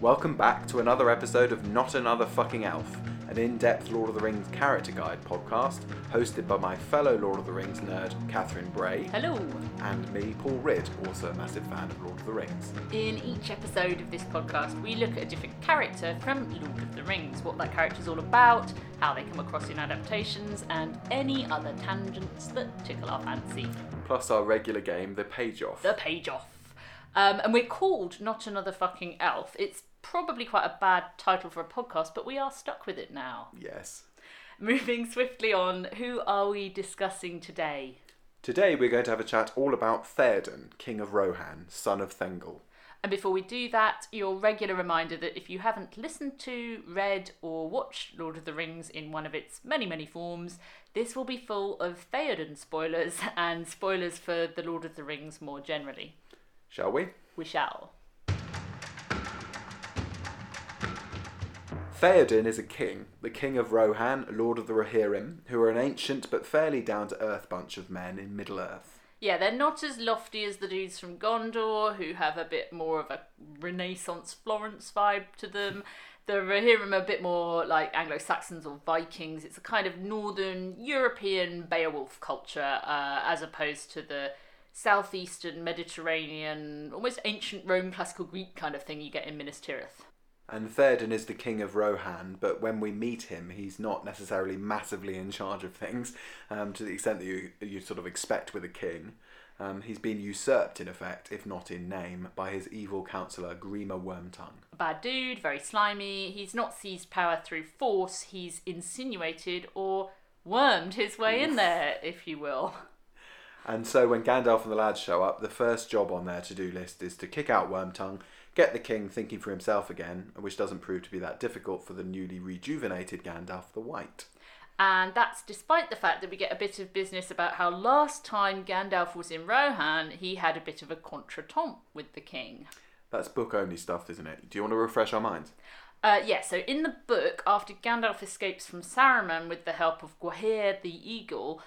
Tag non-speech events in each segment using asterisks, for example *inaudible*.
Welcome back to another episode of Not Another Fucking Elf, an in depth Lord of the Rings character guide podcast hosted by my fellow Lord of the Rings nerd, Catherine Bray, Hello! and me, Paul Ridd, also a massive fan of Lord of the Rings. In each episode of this podcast, we look at a different character from Lord of the Rings, what that character's all about, how they come across in adaptations, and any other tangents that tickle our fancy. Plus our regular game, The Page Off. The page off. Um, and we're called Not Another Fucking Elf. It's probably quite a bad title for a podcast, but we are stuck with it now. Yes. Moving swiftly on, who are we discussing today? Today we're going to have a chat all about Theoden, King of Rohan, son of Thengel. And before we do that, your regular reminder that if you haven't listened to, read, or watched Lord of the Rings in one of its many, many forms, this will be full of Theoden spoilers and spoilers for the Lord of the Rings more generally. Shall we? We shall. Theoden is a king, the king of Rohan, lord of the Rohirrim, who are an ancient but fairly down to earth bunch of men in Middle Earth. Yeah, they're not as lofty as the dudes from Gondor, who have a bit more of a Renaissance Florence vibe to them. The Rohirrim are a bit more like Anglo Saxons or Vikings. It's a kind of northern European Beowulf culture, uh, as opposed to the southeastern Mediterranean, almost ancient Rome, classical Greek kind of thing you get in Minas Tirith. And Theoden is the king of Rohan, but when we meet him, he's not necessarily massively in charge of things, um, to the extent that you you sort of expect with a king. Um, he's been usurped in effect, if not in name, by his evil counsellor Grima Wormtongue. A bad dude, very slimy. He's not seized power through force, he's insinuated or wormed his way in there, if you will. And so when Gandalf and the lads show up, the first job on their to-do list is to kick out Wormtongue, get the king thinking for himself again, which doesn't prove to be that difficult for the newly rejuvenated Gandalf the White. And that's despite the fact that we get a bit of business about how last time Gandalf was in Rohan, he had a bit of a contretemps with the king. That's book only stuff, isn't it? Do you want to refresh our minds? Uh, yeah, so in the book, after Gandalf escapes from Saruman with the help of Gwaihir the Eagle,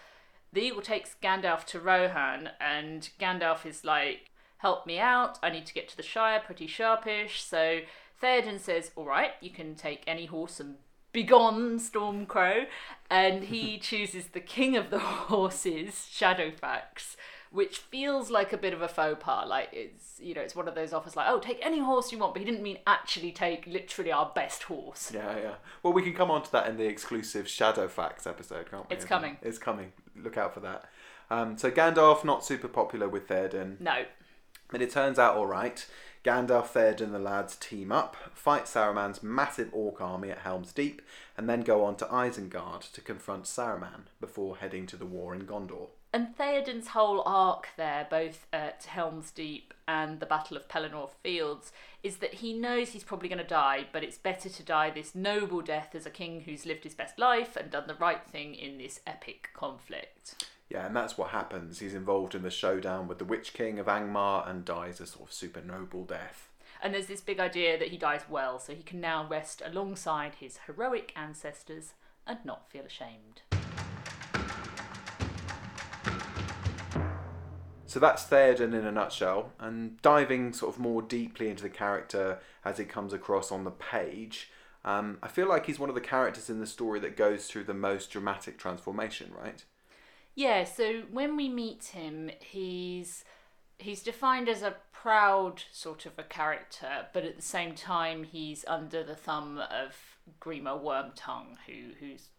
the Eagle takes Gandalf to Rohan, and Gandalf is like, Help me out, I need to get to the Shire pretty sharpish. So Theoden says, All right, you can take any horse and begone, Stormcrow. And he *laughs* chooses the king of the *laughs* horses, Shadowfax, which feels like a bit of a faux pas. Like it's, you know, it's one of those offers like, oh, take any horse you want, but he didn't mean actually take literally our best horse. Yeah, yeah. Well, we can come on to that in the exclusive Shadowfax episode, can't we? It's coming. It's coming. Look out for that. Um, so Gandalf not super popular with Theoden, No. but it turns out all right. Gandalf, Theoden, and the lads team up, fight Saruman's massive orc army at Helm's Deep, and then go on to Isengard to confront Saruman before heading to the war in Gondor. And Theoden's whole arc there, both at Helm's Deep and the Battle of Pelennor Fields, is that he knows he's probably going to die, but it's better to die this noble death as a king who's lived his best life and done the right thing in this epic conflict. Yeah, and that's what happens. He's involved in the showdown with the Witch King of Angmar and dies a sort of super noble death. And there's this big idea that he dies well, so he can now rest alongside his heroic ancestors and not feel ashamed. So that's Theoden in a nutshell, and diving sort of more deeply into the character as he comes across on the page. Um, I feel like he's one of the characters in the story that goes through the most dramatic transformation, right? Yeah, so when we meet him, he's he's defined as a proud sort of a character, but at the same time he's under the thumb of Grima Wormtongue, who who's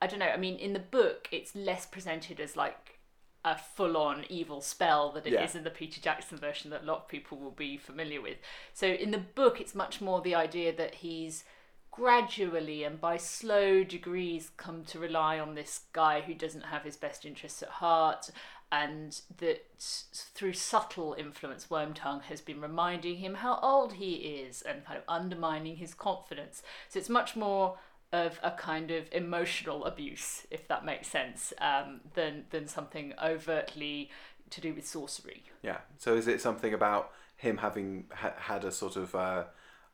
I don't know, I mean in the book it's less presented as like a full on evil spell that it is Yeah. in the Peter Jackson version that a lot of people will be familiar with. So in the book it's much more the idea that he's gradually and by slow degrees come to rely on this guy who doesn't have his best interests at heart and that through subtle influence wormtongue has been reminding him how old he is and kind of undermining his confidence so it's much more of a kind of emotional abuse if that makes sense um, than than something overtly to do with sorcery Yeah. So is it something about him having ha- had a sort of uh,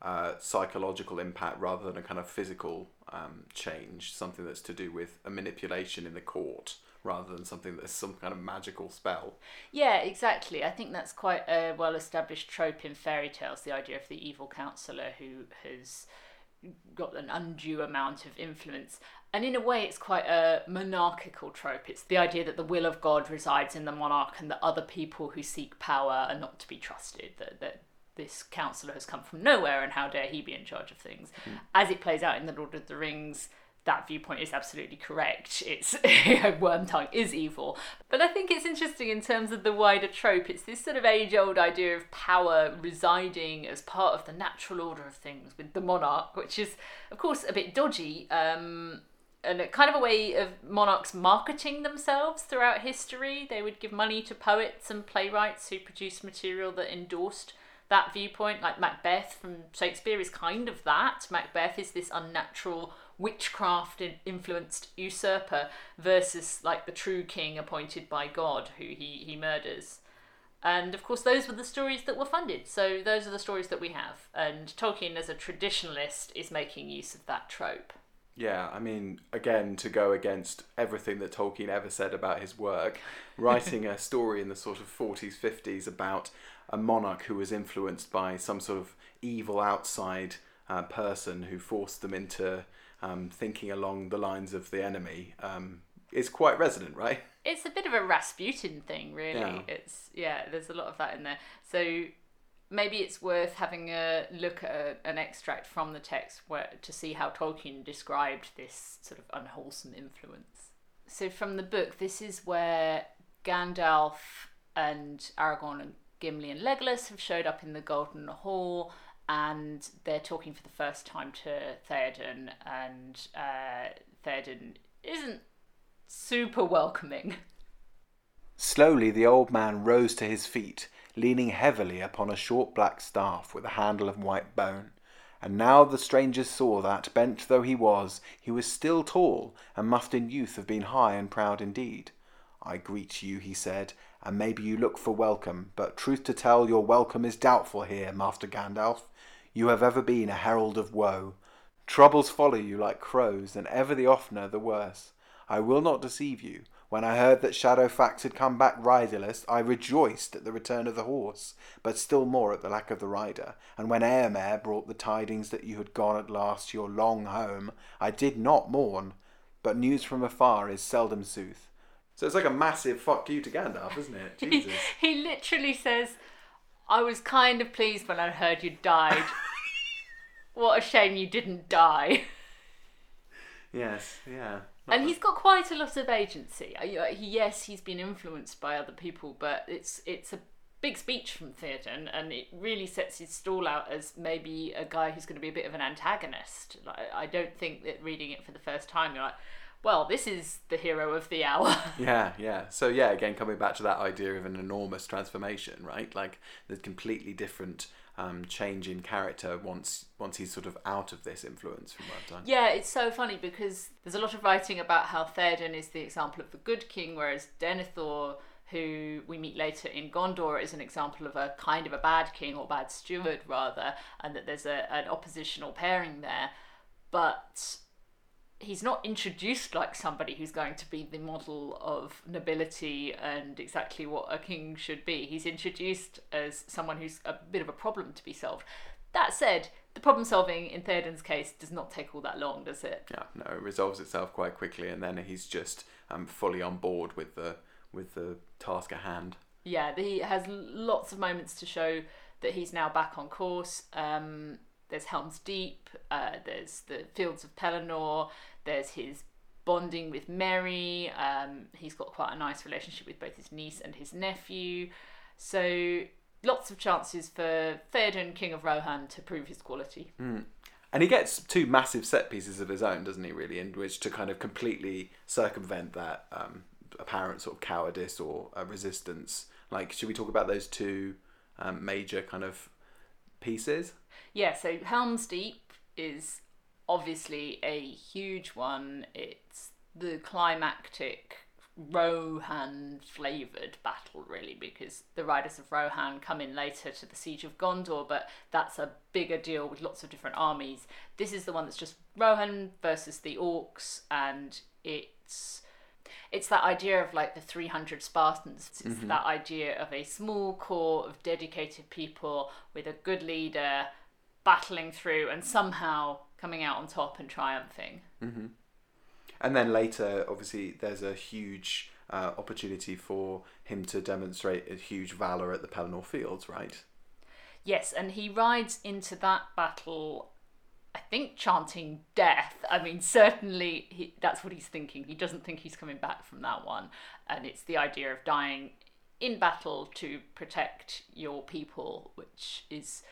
uh, psychological impact rather than a kind of physical um, change? Something that's to do with a manipulation in the court rather than something that's some kind of magical spell. Yeah, exactly. I think that's quite a well established trope in fairy tales the idea of the evil counselor who has got an undue amount of influence. And in a way, it's quite a monarchical trope. It's the idea that the will of God resides in the monarch and that other people who seek power are not to be trusted, that, that this counselor has come from nowhere and how dare he be in charge of things. Mm. As it plays out in The Lord of the Rings, that viewpoint is absolutely correct. It's *laughs* worm tongue is evil, but I think it's interesting in terms of the wider trope. It's this sort of age-old idea of power residing as part of the natural order of things with the monarch, which is, of course, a bit dodgy. Um, and a kind of a way of monarchs marketing themselves throughout history. They would give money to poets and playwrights who produced material that endorsed that viewpoint. Like Macbeth from Shakespeare is kind of that. Macbeth is this unnatural witchcraft influenced usurper versus like the true king appointed by God who he, he murders. And of course, those were the stories that were funded. So those are the stories that we have. And Tolkien, as a traditionalist, is making use of that trope. Yeah, I mean, again, to go against everything that Tolkien ever said about his work, writing a *laughs* story in the sort of 40s, 50s about a monarch who was influenced by some sort of evil outside uh, person who forced them into um, thinking along the lines of the enemy um, is quite resonant, right? It's a bit of a Rasputin thing, really. Yeah. It's yeah, there's a lot of that in there. So maybe it's worth having a look at an extract from the text where to see how Tolkien described this sort of unwholesome influence. So from the book, this is where Gandalf and Aragorn and Gimli and Legolas have showed up in the Golden Hall and they're talking for the first time to Theoden, and uh, Theoden isn't super welcoming. *laughs* Slowly, the old man rose to his feet, leaning heavily upon a short black staff with a handle of white bone. And now the strangers saw that, bent though he was, he was still tall, and must in youth have been high and proud indeed. I greet you, he said, and maybe you look for welcome, but truth to tell, your welcome is doubtful here, Master Gandalf. You have ever been a herald of woe. Troubles follow you like crows, and ever the oftener the worse. I will not deceive you. When I heard that Shadowfax had come back riderless, I rejoiced at the return of the horse, but still more at the lack of the rider. And when Eomer brought the tidings that you had gone at last to your long home, I did not mourn. But news from afar is seldom sooth. So it's like a massive fuck you to Gandalf, isn't it? *laughs* Jesus. he literally says, I was kind of pleased when I heard you died. *laughs* what a shame you didn't die. Yes, yeah. And he's got quite a lot of agency. Yes, he's been influenced by other people, but it's it's a big speech from Theoden, and it really sets his stall out as maybe a guy who's going to be a bit of an antagonist. Like, I don't think that reading it for the first time, you're like, well, this is the hero of the hour. *laughs* yeah, yeah. So yeah, again, coming back to that idea of an enormous transformation, right? Like there's completely different um, change in character once once he's sort of out of this influence from Wormtongue. Yeah, it's so funny because there's a lot of writing about how Theoden is the example of the good king, whereas Denethor, who we meet later in Gondor, is an example of a kind of a bad king or bad steward rather, and that there's a, an oppositional pairing there. But he's not introduced like somebody who's going to be the model of nobility and exactly what a king should be. He's introduced as someone who's a bit of a problem to be solved. That said, the problem solving in Theoden's case does not take all that long, does it? Yeah, no, it resolves itself quite quickly, and then he's just um, fully on board with the with the task at hand. Yeah, he has lots of moments to show that he's now back on course. Um, there's Helm's Deep, uh, there's the Fields of Pelennor, there's his bonding with Merry. Um, he's got quite a nice relationship with both his niece and his nephew. So lots of chances for Theoden, King of Rohan, to prove his quality. Mm. And he gets two massive set pieces of his own, doesn't he? Really, in which to kind of completely circumvent that um, apparent sort of cowardice or uh, resistance. Like, should we talk about those two um, major kind of pieces? Yeah, so Helm's Deep is obviously a huge one. It's the climactic Rohan flavoured battle, really, because the Riders of Rohan come in later to the Siege of Gondor, but that's a bigger deal with lots of different armies. This is the one that's just Rohan versus the Orcs, and it's It's that idea of like the 300 Spartans. It's mm-hmm. that idea of a small core of dedicated people with a good leader battling through and somehow coming out on top and triumphing. And then later, obviously, there's a huge uh, opportunity for him to demonstrate a huge valor at the Pelennor Fields, right? Yes, and he rides into that battle, I think, chanting death. I mean, certainly he, that's what he's thinking. He doesn't think he's coming back from that one. And it's the idea of dying in battle to protect your people, which is.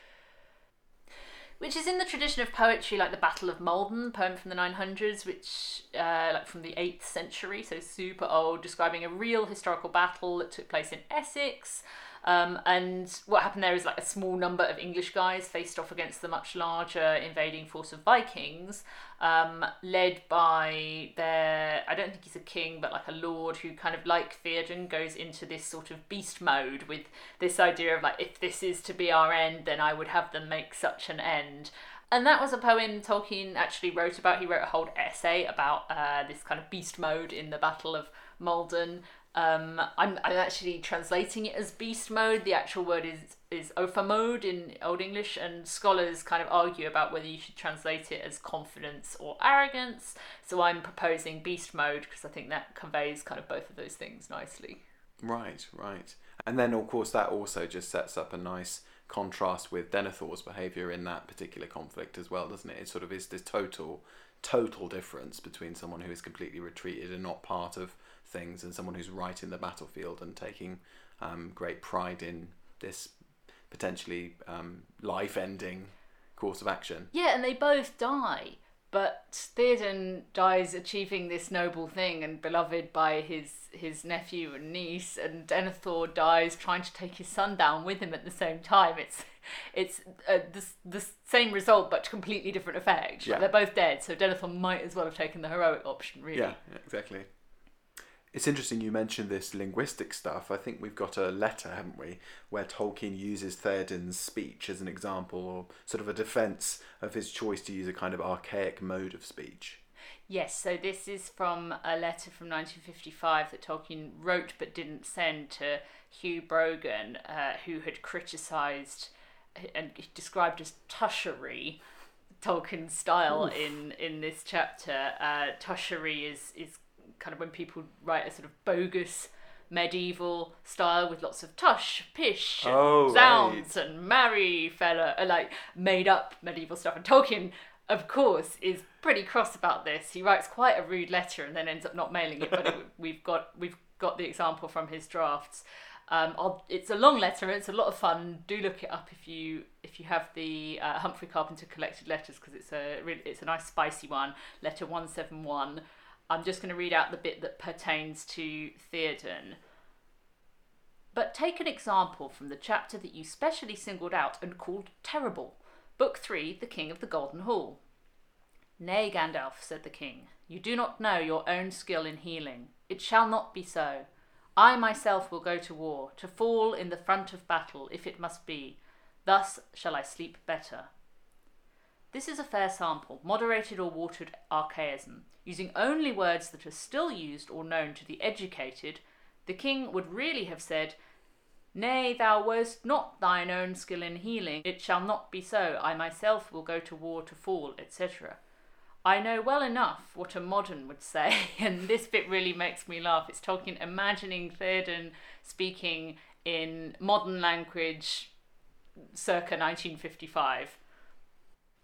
Which is in the tradition of poetry, like the Battle of Maldon, poem from the 900s, which, uh, like from the 8th century, so super old, describing a real historical battle that took place in Essex. Um, and what happened there is like a small number of English guys faced off against the much larger invading force of Vikings, um, led by their, I don't think he's a king, but like a lord who kind of like Theoden goes into this sort of beast mode with this idea of like, if this is to be our end, then I would have them make such an end. And that was a poem Tolkien actually wrote about. He wrote a whole essay about uh, this kind of beast mode in the Battle of Maldon. Um, I'm, I'm actually translating it as beast mode. The actual word is is ofermod in Old English, and scholars kind of argue about whether you should translate it as confidence or arrogance. So I'm proposing beast mode because I think that conveys kind of both of those things nicely. Right, right. And then, of course, that also just sets up a nice contrast with Denethor's behaviour in that particular conflict as well, doesn't it? It sort of is this total, total difference between someone who is completely retreated and not part of things and someone who's right in the battlefield and taking um, great pride in this potentially um, life ending course of action. Yeah, and they both die. But Theoden dies achieving this noble thing and beloved by his his nephew and niece, and Denethor dies trying to take his son down with him at the same time. It's it's uh, the the same result but completely different effect. Yeah. They're both dead, so Denethor might as well have taken the heroic option, really. Yeah, exactly. It's interesting you mentioned this linguistic stuff. I think we've got a letter, haven't we, where Tolkien uses Theoden's speech as an example or sort of a defense of his choice to use a kind of archaic mode of speech. Yes, so this is from a letter from 1955 that Tolkien wrote but didn't send to Hugh Brogan, uh, who had criticised and described as tushery Tolkien's style in in this chapter. Uh, tushery is is kind of when people write a sort of bogus medieval style with lots of tush, pish, and Oh, sounds and marry fella, uh, like made up medieval stuff. And Tolkien, of course, is pretty cross about this. He writes quite a rude letter and then ends up not mailing it. But it, *laughs* we've got we've got the example from his drafts. Um, I'll, it's a long letter. It's a lot of fun. Do look it up if you if you have the uh, Humphrey Carpenter collected letters because it's a really, it's a nice spicy one. Letter one seven one. I'm just going to read out the bit that pertains to Theoden. But take an example from the chapter that you specially singled out and called terrible. Book 3, The King of the Golden Hall. Nay, Gandalf, said the king, you do not know your own skill in healing. It shall not be so. I myself will go to war, to fall in the front of battle, if it must be. Thus shall I sleep better. This is a fair sample, moderated or watered archaism. Using only words that are still used or known to the educated, the king would really have said, Nay, thou wast not thine own skill in healing. It shall not be so. I myself will go to war to fall, etc. I know well enough what a modern would say, *laughs* and this bit really makes me laugh. It's Tolkien imagining Theoden speaking in modern language circa 1955.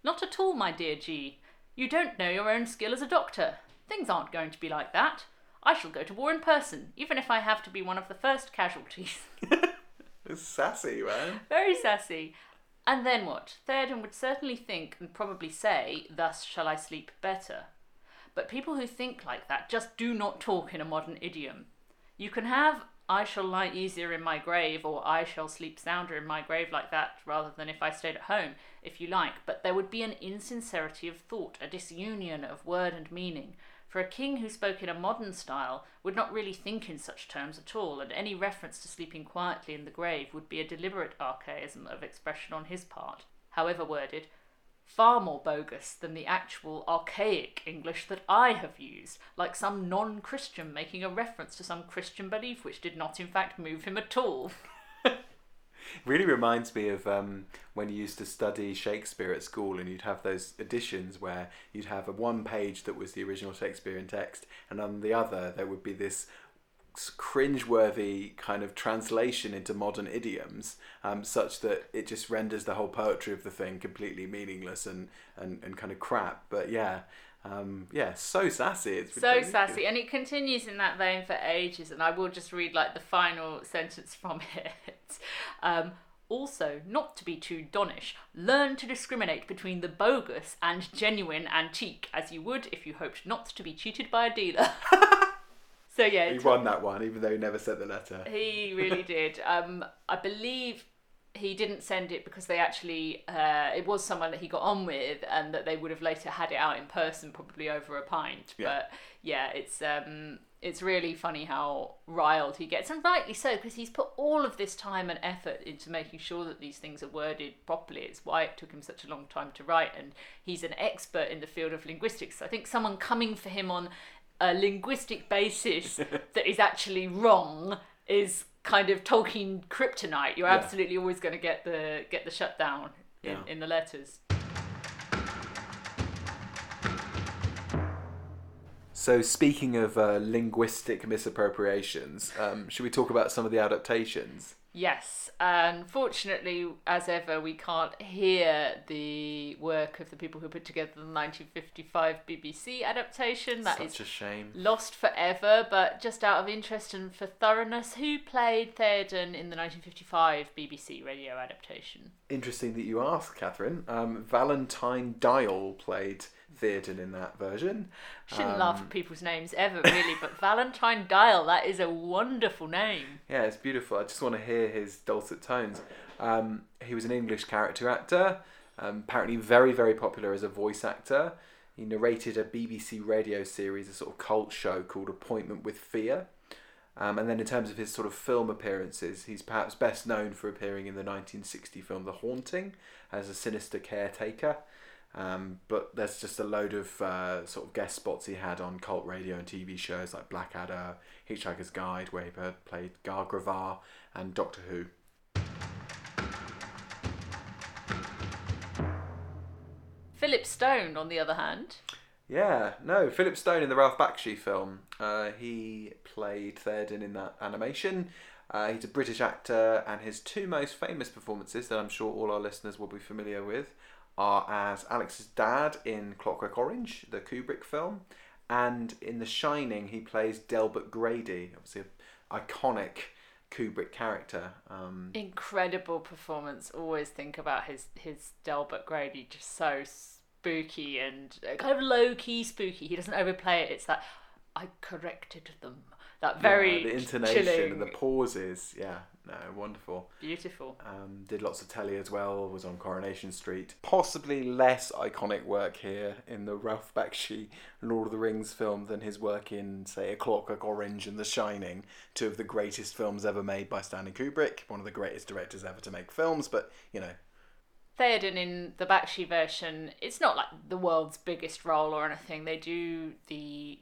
Not at all, my dear G. You don't know your own skill as a doctor. Things aren't going to be like that. I shall go to war in person, even if I have to be one of the first casualties. *laughs* It's sassy, man. Very sassy. And then what? Theoden would certainly think and probably say, Thus shall I sleep better. But people who think like that just do not talk in a modern idiom. You can have I shall lie easier in my grave or I shall sleep sounder in my grave like that rather than if I stayed at home, if you like, but there would be an insincerity of thought, a disunion of word and meaning. For a king who spoke in a modern style would not really think in such terms at all, and any reference to sleeping quietly in the grave would be a deliberate archaism of expression on his part, however worded. Far more bogus than the actual archaic English that I have used, like some non Christian making a reference to some Christian belief which did not, in fact, move him at all. *laughs* really reminds me of um, when you used to study Shakespeare at school and you'd have those editions where you'd have a one page that was the original Shakespearean text and on the other there would be this cringeworthy kind of translation into modern idioms um, such that it just renders the whole poetry of the thing completely meaningless and, and, and kind of crap but yeah um, yeah, so sassy. It's so sassy, and it continues in that vein for ages. And I will just read like the final sentence from *laughs* it. Um, also, not to be too donnish, learn to discriminate between the bogus and genuine antique, as you would if you hoped not to be cheated by a dealer. *laughs* so yeah, he won that one, even though he never sent the letter. He really *laughs* did. Um, I believe he didn't send it because they actually uh, it was someone that he got on with and that they would have later had it out in person probably over a pint yeah. but yeah it's um it's really funny how riled he gets and rightly so because he's put all of this time and effort into making sure that these things are worded properly it's why it took him such a long time to write and he's an expert in the field of linguistics i think someone coming for him on a linguistic basis *laughs* that is actually wrong is kind of Tolkien kryptonite. You're yeah. absolutely always going to get the get the shutdown in, yeah. in the letters. So, speaking of uh, linguistic misappropriations, um, should we talk about some of the adaptations? Yes, unfortunately, as ever, we can't hear the work of the people who put together the 1955 BBC adaptation. That Such is a shame. Lost forever, but just out of interest and for thoroughness, who played Theoden in the 1955 BBC radio adaptation? Interesting that you ask, Catherine. Um, Valentine Dyall played Theoden in that version. Shouldn't um, laugh at people's names ever, really, but Valentine Dyall, that is a wonderful name. Yeah, it's beautiful. I just want to hear his dulcet tones. Um, he was an English character actor, um, apparently very, very popular as a voice actor. He narrated a BBC radio series, a sort of cult show called Appointment with Fear. Um, and then, in terms of his sort of film appearances, he's perhaps best known for appearing in the 1960 film The Haunting as a sinister caretaker. Um, but there's just a load of uh, sort of guest spots he had on cult radio and TV shows like Blackadder, Hitchhiker's Guide, where he played Gargravarr, and Doctor Who. Philip Stone, on the other hand. Yeah, no, Philip Stone in the Ralph Bakshi film. Uh, he played Theoden in that animation. Uh, he's a British actor, and his two most famous performances that I'm sure all our listeners will be familiar with are as Alex's dad in Clockwork Orange, the Kubrick film, and in The Shining he plays Delbert Grady, obviously an iconic Kubrick character. Um, Incredible performance. Always think about his his Delbert Grady, just so spooky and kind of low key spooky. He doesn't overplay it. It's that I corrected them. That very yeah, the intonation chilling. and the pauses. Yeah, no, wonderful. Beautiful. Um, did lots of telly as well. Was on Coronation Street. Possibly less iconic work here in the Ralph Bakshi Lord of the Rings film than his work in, say, A Clockwork Orange and The Shining, two of the greatest films ever made by Stanley Kubrick, one of the greatest directors ever to make films. But you know, Theoden in the Bakshi version, it's not like the world's biggest role or anything. They do the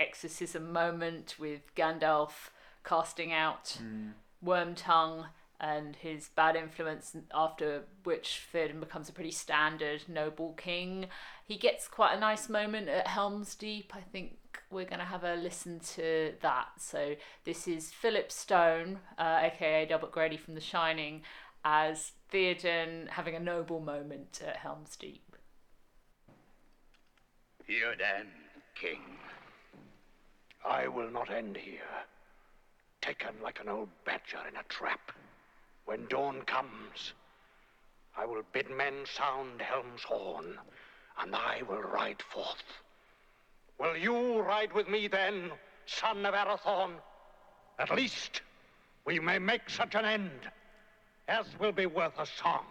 exorcism moment with Gandalf casting out mm. Wormtongue and his bad influence, after which Theoden becomes a pretty standard noble king. He gets quite a nice moment at Helm's Deep. I think we're going to have a listen to that. So this is Philip Stone, uh, aka Delbert Grady from The Shining, as Theoden having a noble moment at Helm's Deep. Here then, King. I will not end here. Taken like an old badger in a trap. When dawn comes, I will bid men sound Helm's horn, and I will ride forth. Will you ride with me then, son of Arathorn? At least we may make such an end as will be worth a song.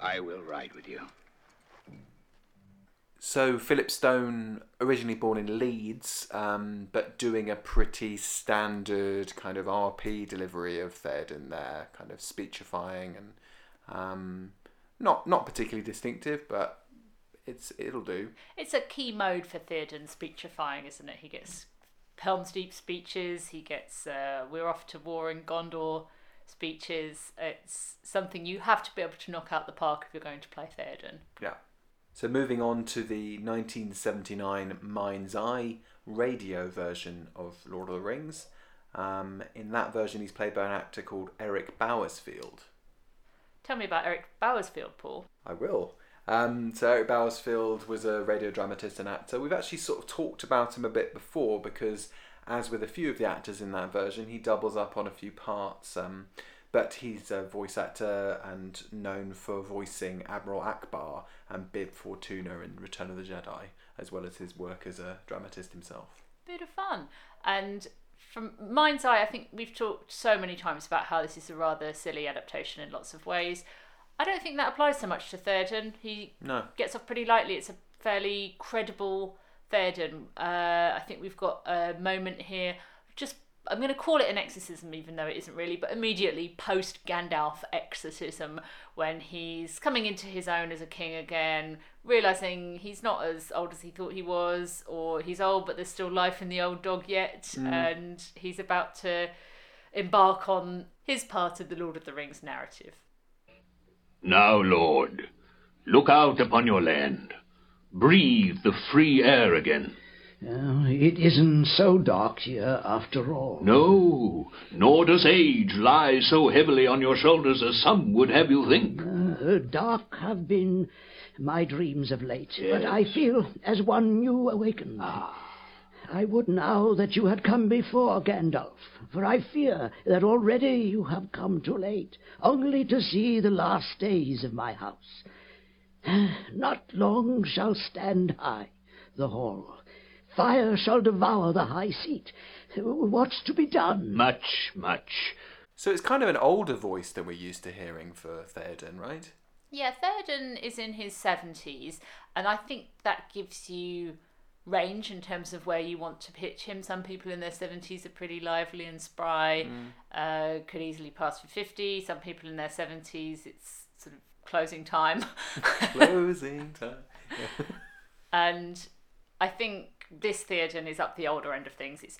I will ride with you. So Philip Stone, originally born in Leeds, um, but doing a pretty standard kind of RP delivery of Theoden there, kind of speechifying and um, Not not particularly distinctive, but it's it'll do. It's a key mode for Theoden speechifying, isn't it? He gets Helm's Deep speeches. He gets uh, "We're off to war in Gondor" speeches. It's something you have to be able to knock out the park if you're going to play Theoden. Yeah. So moving on to the 1979 Mind's Eye radio version of Lord of the Rings. Um, in that version, he's played by an actor called Eric Bauersfeld. Tell me about Eric Bauersfeld, Paul. I will. Um, so Eric Bauersfeld was a radio dramatist and actor. We've actually sort of talked about him a bit before because, as with a few of the actors in that version, he doubles up on a few parts. Um, but he's a voice actor and known for voicing Admiral Ackbar and Bib Fortuna in Return of the Jedi, as well as his work as a dramatist himself. Bit of fun. And from Mind's Eye, I think we've talked so many times about how this is a rather silly adaptation in lots of ways. I don't think that applies so much to Theoden. He No. gets off pretty lightly. It's a fairly credible Theoden. Uh, I think we've got a moment here. Just I'm going to call it an exorcism, even though it isn't really, but immediately post Gandalf exorcism, when he's coming into his own as a king again, realizing he's not as old as he thought he was, or he's old but there's still life in the old dog yet, mm. and he's about to embark on his part of the Lord of the Rings narrative. Now, Lord, look out upon your land. Breathe the free air again. Uh, it isn't so dark here after all. No, nor does age lie so heavily on your shoulders as some would have you think. Uh, dark have been my dreams of late, but I feel as one new awakened. Ah. I would now that you had come before, Gandalf, for I fear that already you have come too late, only to see the last days of my house. *sighs* Not long shall stand high the hall. Fire shall devour the high seat. What's to be done? Much, much. So it's kind of an older voice than we're used to hearing for Theoden, right? Yeah, Theoden is in his 70s, and I think that gives you range in terms of where you want to pitch him. Some people in their 70s are pretty lively and spry, uh, could easily pass for 50. Some people in their 70s, it's sort of closing time. *laughs* Closing time. *laughs* and I think this Theoden is up the older end of things. It's,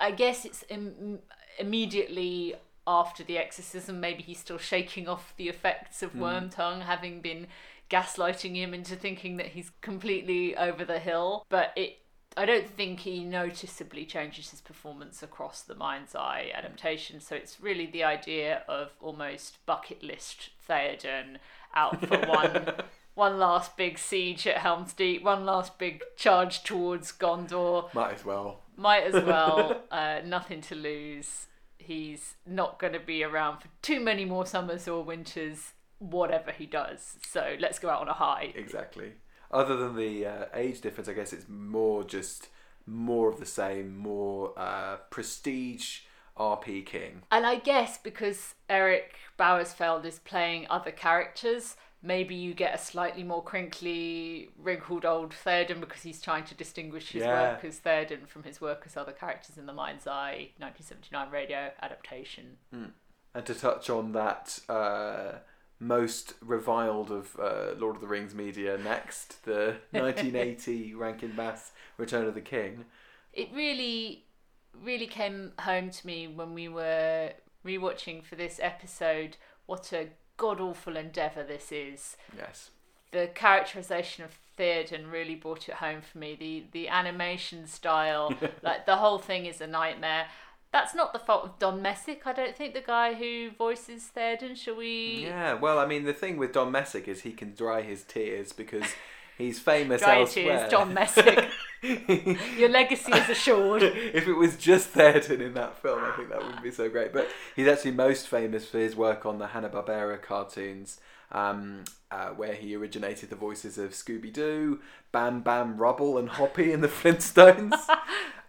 I guess, it's Im- immediately after the exorcism. Maybe he's still shaking off the effects of hmm. Worm Tongue, having been gaslighting him into thinking that he's completely over the hill. But it, I don't think he noticeably changes his performance across the Mind's Eye adaptation. So it's really the idea of almost bucket list Theoden out for one *laughs* one last big siege at Helm's Deep, one last big charge towards Gondor. Might as well. Might as *laughs* well. uh, nothing to lose. He's not going to be around for too many more summers or winters, whatever he does. So let's go out on a high. Exactly. Other than the uh, age difference, I guess it's more just more of the same, more uh, prestige RP King. And I guess because Eric Bauersfeld is playing other characters, maybe you get a slightly more crinkly, wrinkled old Theoden because he's trying to distinguish his Yeah. work as Theoden from his work as other characters in the Mind's Eye 1979 radio adaptation. And to touch on that uh, most reviled of uh, Lord of the Rings media next, the *laughs* 1980 Rankin Bass Return of the King. It really, really came home to me when we were rewatching for this episode what a god awful endeavour this is. Yes. the characterization of Theoden really brought it home for me. The the animation style, *laughs* like the whole thing is a nightmare. That's not the fault of Don Messick. I don't think the guy who voices Theoden. Shall we? Yeah, well, I mean, the thing with Don Messick is he can dry his tears because *laughs* he's famous Dry elsewhere. tears, *laughs* Don Messick. *laughs* Your legacy is assured. if it was just Theoden in that film, I think that wouldn't be so great. But he's actually most famous for his work on the Hanna Barbera cartoons, um, uh, where he originated the voices of Scooby Doo, Bam Bam Rubble and Hoppy in the *laughs* Flintstones,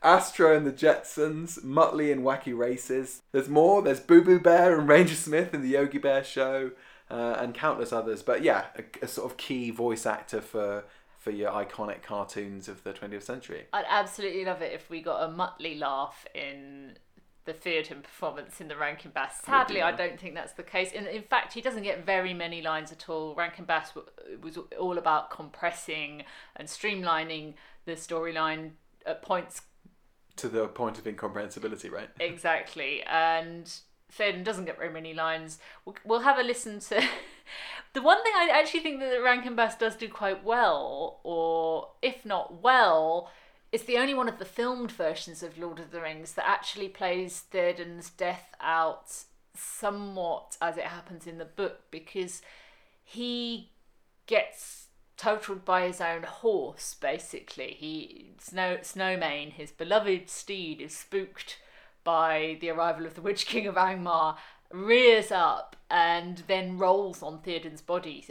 Astro and the Jetsons, Muttley in Wacky Races. There's more. There's Boo Boo Bear and Ranger Smith in the Yogi Bear Show, uh, and countless others. But yeah, a, a sort of key voice actor for for your iconic cartoons of the 20th century. I'd absolutely love it if we got a Muttley laugh in the Theoden performance in the Rankin Bass. Sadly, I don't think that's the case. In, in fact, he doesn't get very many lines at all. Rankin Bass w- was all about compressing and streamlining the storyline at points To the point of incomprehensibility, right? *laughs* exactly. And Theoden doesn't get very many lines. We'll, we'll have a listen to. *laughs* the one thing I actually think that Rankin Bass does do quite well, or if not well, it's the only one of the filmed versions of Lord of the Rings that actually plays Theoden's death out somewhat as it happens in the book because he gets totaled by his own horse basically he snow snowmane his beloved steed is spooked by the arrival of the witch king of angmar rears up and then rolls on theoden's body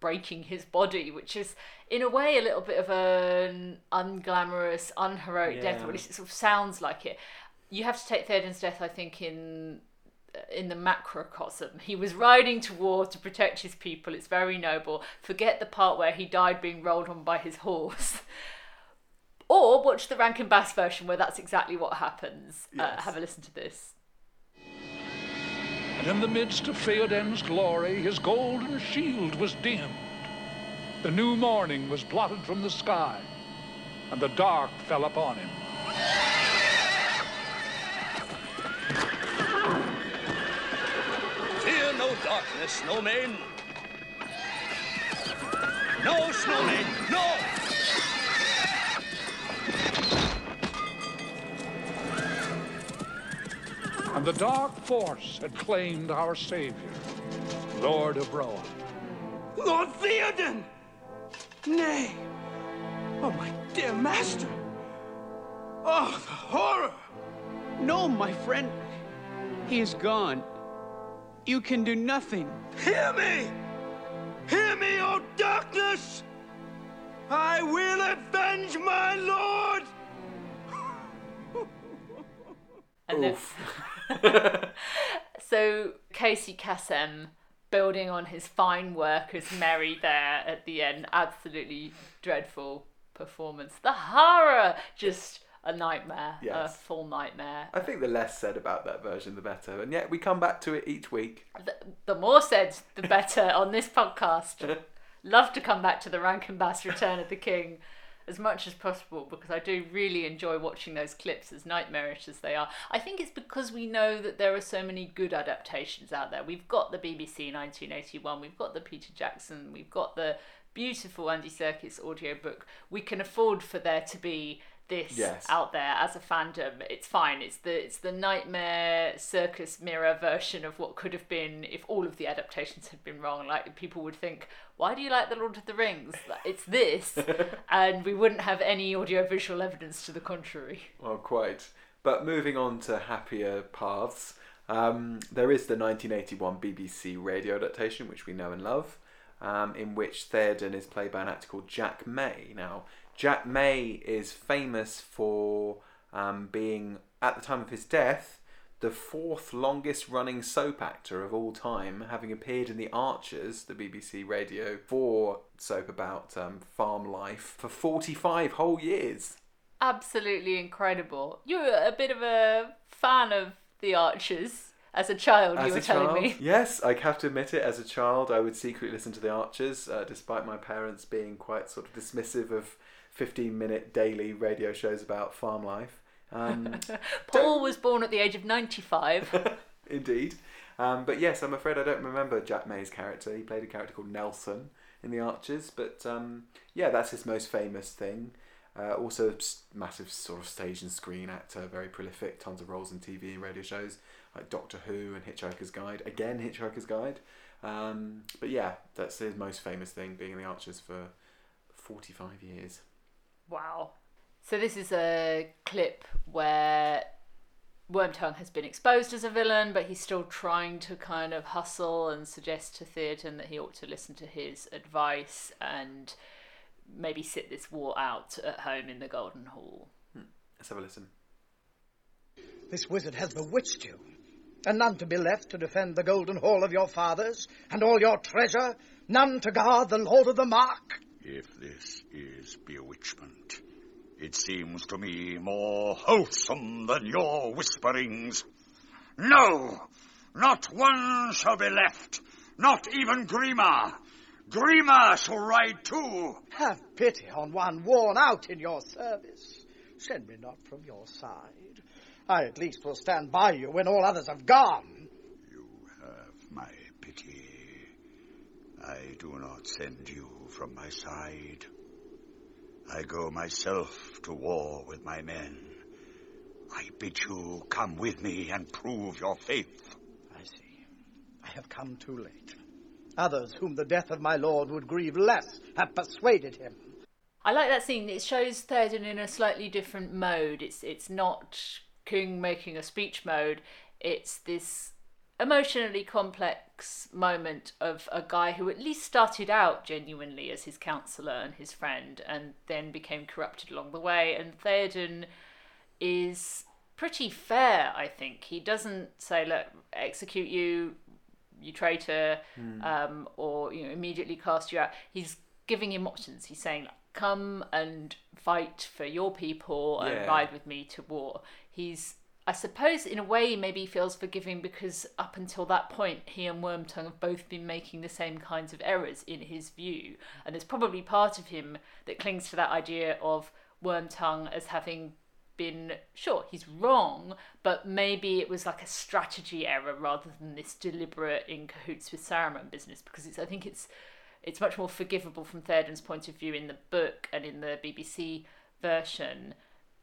breaking his body which is in a way a little bit of an unglamorous unheroic death or at least it sort of sounds like it you have to take theoden's death i think in uh, in the macrocosm. He was riding to war to protect his people. It's very noble. Forget the part where he died being rolled on by his horse. *laughs* Or watch the Rankin Bass version where that's exactly what happens. Uh, have a listen to this. And in the midst of Theoden's glory, his golden shield was dimmed. The new morning was blotted from the sky, and the dark fell upon him. Fear no darkness, Snowmane. No, Snowmane, no! And the dark force had claimed our savior, Lord of Rohan. Lord Theoden! Nay! Oh, my dear master! Oh, the horror! No, my friend. He is gone. You can do nothing. Hear me! Hear me, O darkness! I will avenge my lord! And then- Oof. *laughs* *laughs* so Casey Kasem building on his fine work as Merry there at the end. Absolutely dreadful performance. The horror, just a nightmare, a full nightmare. I think the less said about that version, the better. And yet we come back to it each week. the, the more said, the better on this podcast. *laughs* Love to come back to the Rankin Bass Return of the King as much as possible because I do really enjoy watching those clips, as nightmarish as they are. I think it's because we know that there are so many good adaptations out there. We've got the BBC 1981, we've got the Peter Jackson, we've got the beautiful Andy Serkis audiobook. We can afford for there to be this Yes. out there as a fandom. It's fine. It's the it's the nightmare circus mirror version of what could have been if all of the adaptations had been wrong. Like people would think, why do you like the Lord of the Rings? It's this, *laughs* and we wouldn't have any audiovisual evidence to the contrary. Well, quite. But moving on to happier paths, um, there is the 1981 BBC radio adaptation, which we know and love, um, in which Theoden is played by an actor called Jack May. Now, Jack May is famous for um, being, at the time of his death, the fourth longest running soap actor of all time, having appeared in The Archers, the BBC Radio 4 soap about um, farm life, for 45 whole years. Absolutely incredible. You're a bit of a fan of The Archers as a child. you were telling child, me. yes, I have to admit it. As a child, I would secretly listen to the Archers, uh, despite my parents being quite sort of dismissive of fifteen-minute daily radio shows about farm life. Um, *laughs* Paul was born at the age of ninety-five. *laughs* indeed, um, but yes, I'm afraid I don't remember Jack May's character. He played a character called Nelson in the Archers, but um, yeah, that's his most famous thing. Uh, also, massive sort of stage and screen actor, very prolific, tons of roles in TV and radio shows like Doctor Who and Hitchhiker's Guide. Again, Hitchhiker's Guide. Um, but yeah, that's his most famous thing, being in the Archers for 45 years. Wow. So this is a clip where Wormtongue has been exposed as a villain, but he's still trying to kind of hustle and suggest to Theoden that he ought to listen to his advice and maybe sit this war out at home in the Golden Hall. Let's have a listen. This wizard has bewitched you, and none to be left to defend the golden hall of your fathers and all your treasure, none to guard the Lord of the Mark. If this is bewitchment, it seems to me more wholesome than your whisperings. No! Not one shall be left. Not even Grima. Grima shall ride too. Have pity on one worn out in your service. Send me not from your side. I at least will stand by you when all others have gone. You have my pity. I do not send you from my side. I go myself to war with my men. I bid you come with me and prove your faith. I see. I have come too late. Others whom the death of my lord would grieve less have persuaded him. I like that scene. It shows Theoden in a slightly different mode. It's it's not King making a speech mode. It's this emotionally complex moment of a guy who at least started out genuinely as his counselor and his friend, and then became corrupted along the way. And Theoden is pretty fair, I think. He doesn't say, "Look, execute you, you traitor," Hmm. um, or you know, immediately cast you out. He's giving him options. He's saying, "Come and fight for your people and Yeah. ride with me to war." He's I suppose in a way he maybe feels forgiving because up until that point he and Wormtongue have both been making the same kinds of errors in his view. And there's probably part of him that clings to that idea of Wormtongue as having been sure he's wrong, but maybe it was like a strategy error rather than this deliberate in cahoots with Saruman business because it's I think it's it's much more forgivable from Theoden's point of view in the book and in the BBC version.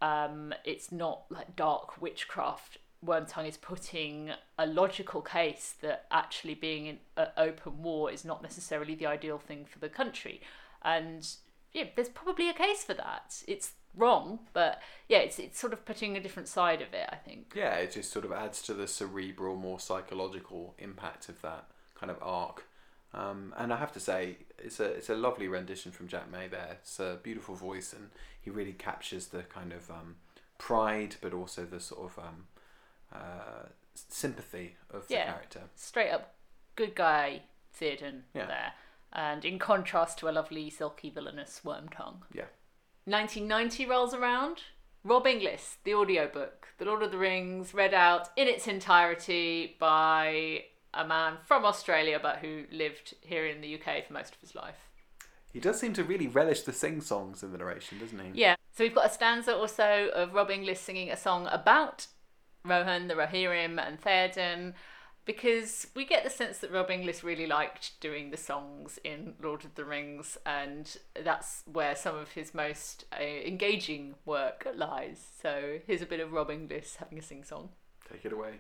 Um, it's not like dark witchcraft. Wormtongue is putting a logical case that actually being in an open war is not necessarily the ideal thing for the country, and yeah, there's probably a case for that. It's wrong, but yeah, it's it's sort of putting a different side of it. I think. Yeah, it just sort of adds to the cerebral, more psychological impact of that kind of arc. Um, and I have to say, it's a it's a lovely rendition from Jack May. There, it's a beautiful voice, and he really captures the kind of um, pride, but also the sort of um, uh, sympathy of the character. straight up good guy Theoden Yeah. there, and in contrast to a lovely silky villainous Wormtongue. Yeah. 1990 rolls around. Rob Inglis, the audiobook, The Lord of the Rings, read out in its entirety by a man from Australia but who lived here in the UK for most of his life. He does seem to really relish the sing songs in the narration, doesn't he? Yeah, so we've got a stanza or so of Rob Inglis singing a song about Rohan, the Rohirrim, and Theoden, because we get the sense that Rob Inglis really liked doing the songs in Lord of the Rings, and that's where some of his most uh, engaging work lies. So here's a bit of Rob Inglis having a sing song. Take it away.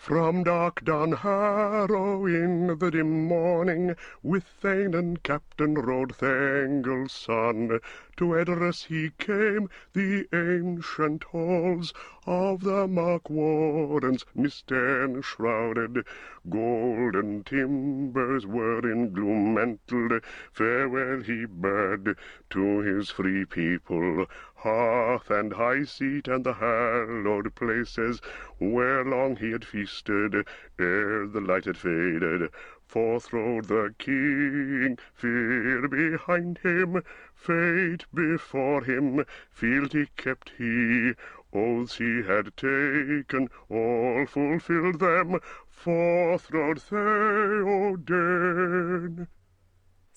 From dark Dunharrow in the dim morning, with Thane and Captain rode Thengel's son. To Edoras he came the ancient halls of the Mark Wardens, mist enshrouded. Golden timbers were in gloom mantled. Farewell he bade to his free people. Hearth and high seat and the hallowed places where long he had feasted ere the light had faded. Forth rode the king, fear behind him, fate before him, fealty kept he. Oaths he had taken, all fulfilled them. Forth rode Theoden.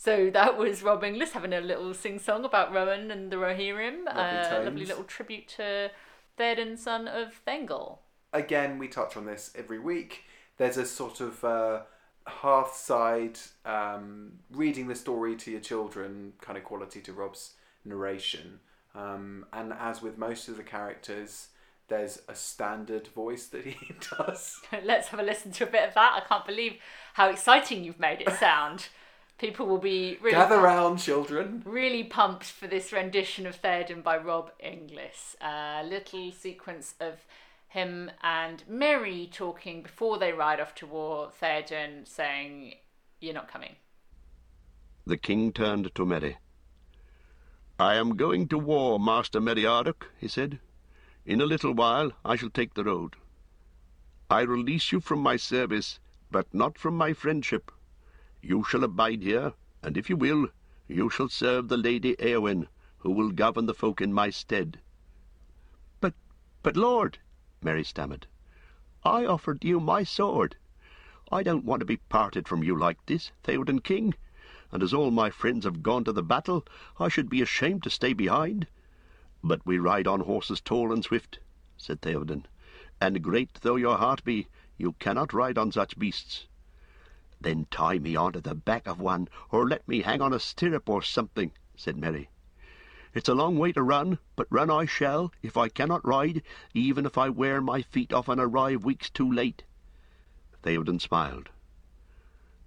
So that was Rob Inglis having a little sing song about Rohan and the Rohirrim. Lovely uh, lovely little tribute to Theoden, son of Thengel. again, we touch on this every week. There's a sort of uh, hearthside, um, reading the story to your children kind of quality to Rob's narration. Um, and as with most of the characters, there's a standard voice that he *laughs* does. *laughs* Let's have a listen to a bit of that. I can't believe how exciting you've made it sound. People will be really Gather round, children. really pumped for this rendition of Theoden by Rob Inglis. A little sequence of him and Merry talking before they ride off to war. Theoden saying, "You're not coming." The king turned to Merry. I am going to war, Master Meriadoc, he said. In a little while I shall take the road. I release you from my service, but not from my friendship. You shall abide here, and if you will, you shall serve the Lady Eowyn, who will govern the folk in my stead. But, but, Lord, Merry stammered, I offered you my sword. I don't want to be parted from you like this, Theoden King, and as all my friends have gone to the battle, I should be ashamed to stay behind. But we ride on horses tall and swift, said Theoden, and great though your heart be, you cannot ride on such beasts. Then tie me on to the back of one, or let me hang on a stirrup or something, said Merry. It's a long way to run, but run I shall, if I cannot ride, even if I wear my feet off and arrive weeks too late. Theoden smiled.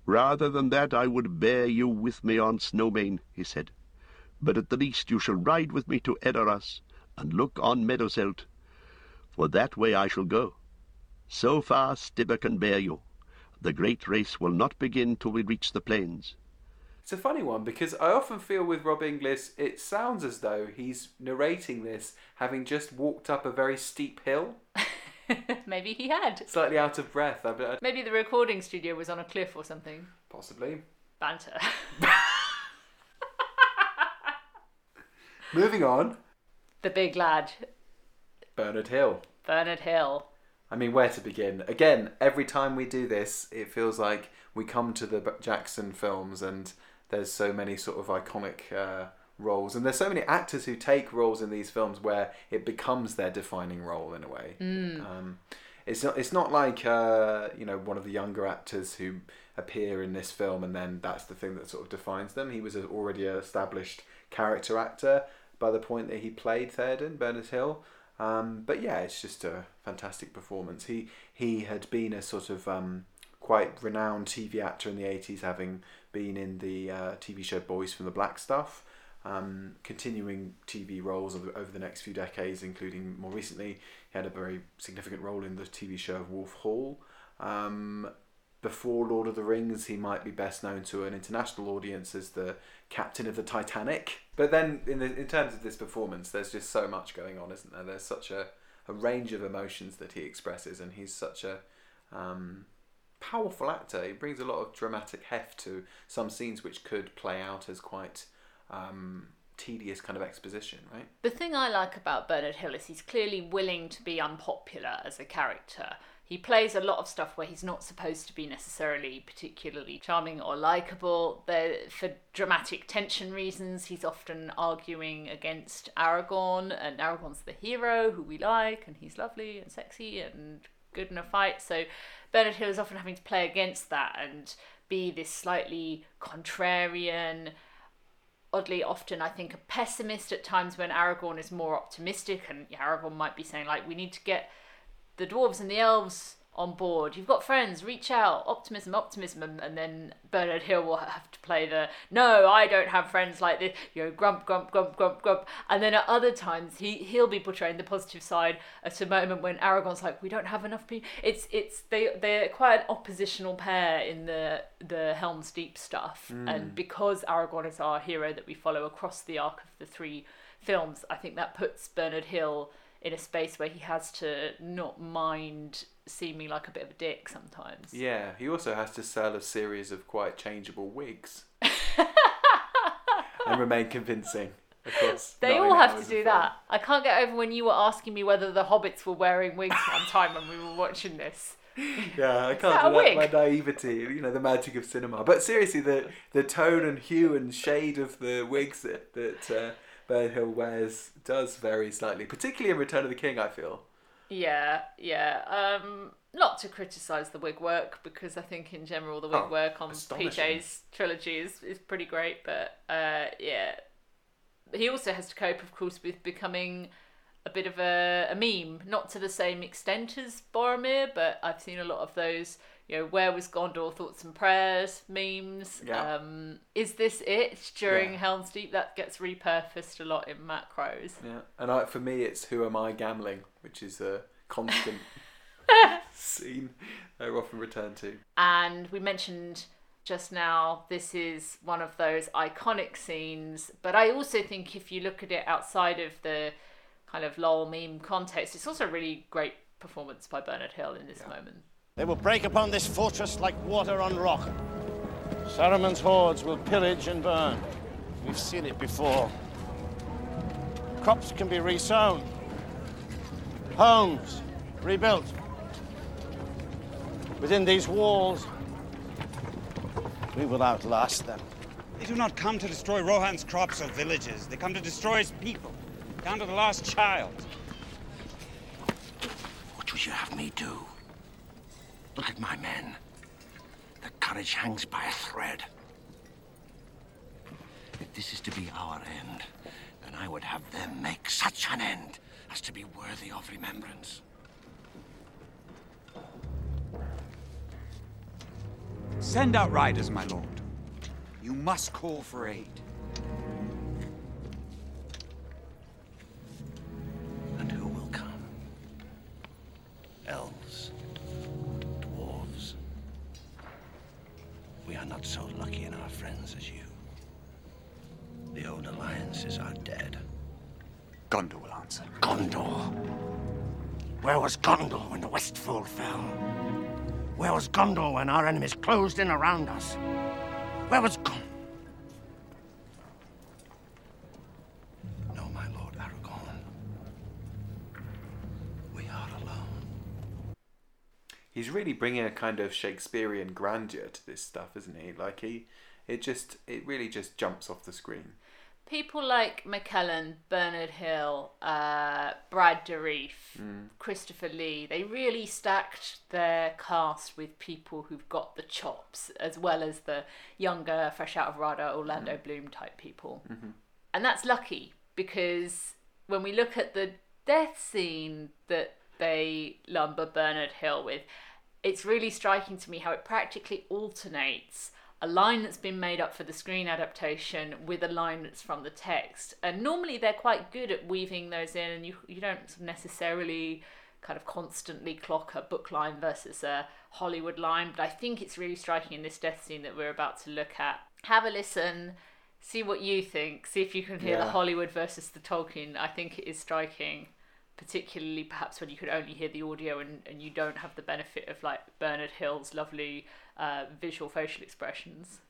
Rather than that I would bear you with me on Snowmane, he said. But at the least you shall ride with me to Edoras, and look on Meduseld, for that way I shall go. So far Stybba can bear you. The great race will not begin till we reach the plains. It's a funny one because I often feel with Rob Inglis, it sounds as though he's narrating this having just walked up a very steep hill, *laughs* Maybe he had. slightly out of breath. I, I, Maybe the recording studio was on a cliff or something. possibly. Banter. *laughs* Moving on, the big lad, Bernard Hill. Bernard Hill. I mean, where to begin? Again, every time we do this, it feels like we come to the Jackson films and there's so many sort of iconic uh, roles, and there's so many actors who take roles in these films where it becomes their defining role in a way. Um, it's not. It's not like uh, you know one of the younger actors who appear in this film and then that's the thing that sort of defines them. He was already an established character actor by the point that he played Theoden Bernard Hill. Um, but yeah, it's just a fantastic performance. He he had been a sort of um, quite renowned TV actor in the eighties, having been in the uh, TV show Boys from the Black Stuff. Um, continuing TV roles over, over the next few decades, including more recently, he had a very significant role in the TV show Wolf Hall. Before Lord of the Rings, he might be best known to an international audience as the captain of the Titanic. But then, in, the, in terms of this performance, there's just so much going on, isn't there? There's such a, a range of emotions that he expresses, and he's such a um, powerful actor. He brings a lot of dramatic heft to some scenes which could play out as quite um, tedious kind of exposition, right? The thing I like about Bernard Hill is he's clearly willing to be unpopular as a character. He plays a lot of stuff where he's not supposed to be necessarily particularly charming or likable. For dramatic tension reasons, he's often arguing against Aragorn, and Aragorn's the hero who we like, and he's lovely and sexy and good in a fight. So Bernard Hill is often having to play against that and be this slightly contrarian, oddly often I think a pessimist at times when Aragorn is more optimistic and Aragorn might be saying like we need to get the dwarves and the elves on board. You've got friends, reach out, optimism, optimism, and, and then Bernard Hill will have to play the no, I don't have friends like this. You know, grump, grump, grump, grump, grump. And then at other times he he'll be portraying the positive side at a moment when Aragorn's like, we don't have enough people. It's it's they they're quite an oppositional pair in the the Helm's Deep stuff, mm. and because Aragorn is our hero that we follow across the arc of the three films, I think that puts Bernard Hill in a space where he has to not mind seeming like a bit of a dick sometimes. Yeah, he also has to sell a series of quite changeable wigs *laughs* and remain convincing. Of course, They all have to do film. that. I can't get over when you were asking me whether the hobbits were wearing wigs one time when we were watching this. *laughs* Yeah, I can't deny wig? my naivety, you know, the magic of cinema. But seriously, the the tone and hue and shade of the wigs that that uh, Bernard Hill wears does vary slightly, particularly in Return of the King. I feel. Yeah, yeah. Um, not to criticise the wig work because I think in general the wig Oh, work on. PJ's trilogy is, is pretty great. But uh, yeah, he also has to cope, of course, with becoming a bit of a, a meme. Not to the same extent as Boromir, but I've seen a lot of those. You know, where was Gondor? Thoughts and prayers memes. Yeah. Um, is this it during Yeah. Helm's Deep? That gets repurposed a lot in macros. Yeah, and I, for me, it's "Who Am I Gambling," which is a constant *laughs* scene I often return to. And we mentioned just now, this is one of those iconic scenes. But I also think if you look at it outside of the kind of lol meme context, it's also a really great performance by Bernard Hill in this moment. They will break upon this fortress like water on rock. Saruman's hordes will pillage and burn. We've seen it before. Crops can be resown, homes rebuilt. Within these walls, we will outlast them. They do not come to destroy Rohan's crops or villages. They come to destroy his people, down to the last child. What would you have me do? Look at my men. Their courage hangs by a thread. If this is to be our end, then I would have them make such an end as to be worthy of remembrance. Send out riders, my lord. You must call for aid. Where was Gondor when the Westfold fell? Where was Gondor when our enemies closed in around us? Where was Gondor? No, my lord Aragorn. We are alone. He's really bringing a kind of Shakespearean grandeur to this stuff, isn't he? Like he, it just, it really just jumps off the screen. People like McKellen, Bernard Hill, uh, Brad Dourif, Mm. Christopher Lee, they really stacked their cast with people who've got the chops, as well as the younger, fresh out of RADA, Orlando Bloom type people. Mhm. And that's lucky because when we look at the death scene that they lumber Bernard Hill with, it's really striking to me how it practically alternates a line that's been made up for the screen adaptation with a line that's from the text. And normally they're quite good at weaving those in, and you you don't necessarily kind of constantly clock a book line versus a Hollywood line. But I think it's really striking in this death scene that we're about to look at. Have a listen. See what you think. See if you can hear the Hollywood versus the Tolkien. I think it is striking, particularly perhaps when you could only hear the audio and, and you don't have the benefit of like Bernard Hill's lovely uh, visual facial expressions.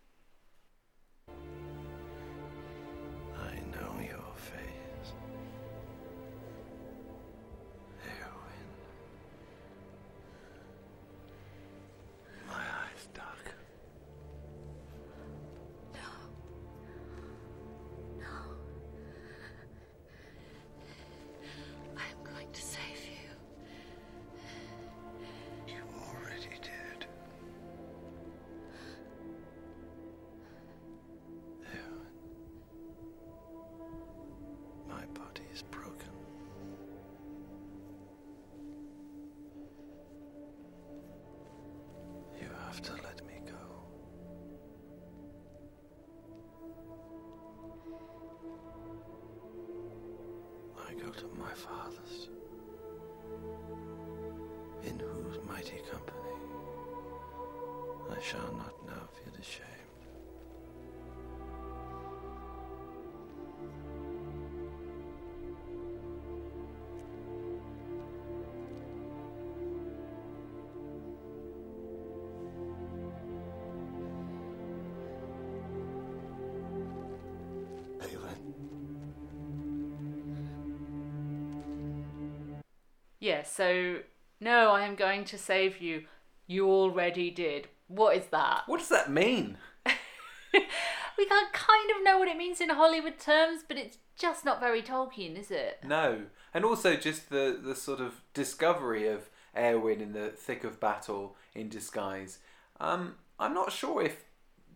Have to let me go. I go to my father's, in whose mighty company I shall not now feel ashamed. Yeah, so no, I am going to save you. You already did. What is that? What does that mean? *laughs* We can kind of know what it means in Hollywood terms, but it's just not very Tolkien, is it? No, and also just the the sort of discovery of Eowyn in the thick of battle in disguise. Um, I'm not sure if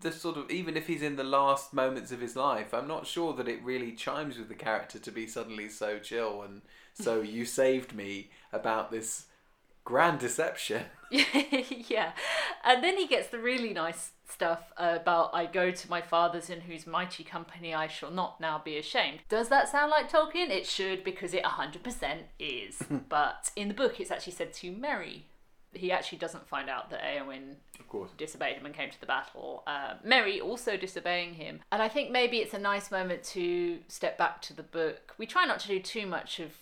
the sort of even if he's in the last moments of his life, I'm not sure that it really chimes with the character to be suddenly so chill and so *laughs* you saved me about this grand deception. *laughs* yeah. And then he gets the really nice stuff about I go to my father's in whose mighty company I shall not now be ashamed. Does that sound like Tolkien? It should because it 100% is. *laughs* but in the book it's actually said to Merry. He actually doesn't find out that Eowyn of course. disobeyed him and came to the battle. Uh, Merry also disobeying him. And I think maybe it's a nice moment to step back to the book. We try not to do too much of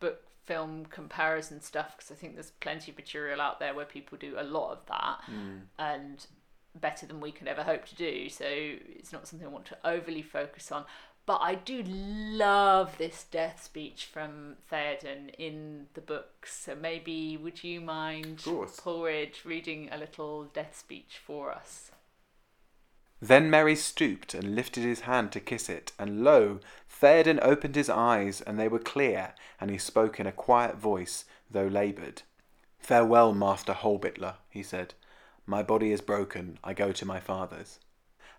book film comparison stuff because I think there's plenty of material out there where people do a lot of that Mm. and better than we could ever hope to do. So it's not something I want to overly focus on. But I do love this death speech from Theoden in the books. So maybe would you mind, Coleridge, reading a little death speech for us? Then Merry stooped and lifted his hand to kiss it, and lo, Theoden opened his eyes, and they were clear, and he spoke in a quiet voice, though laboured. Farewell, Master Holbytla, he said. My body is broken, I go to my fathers.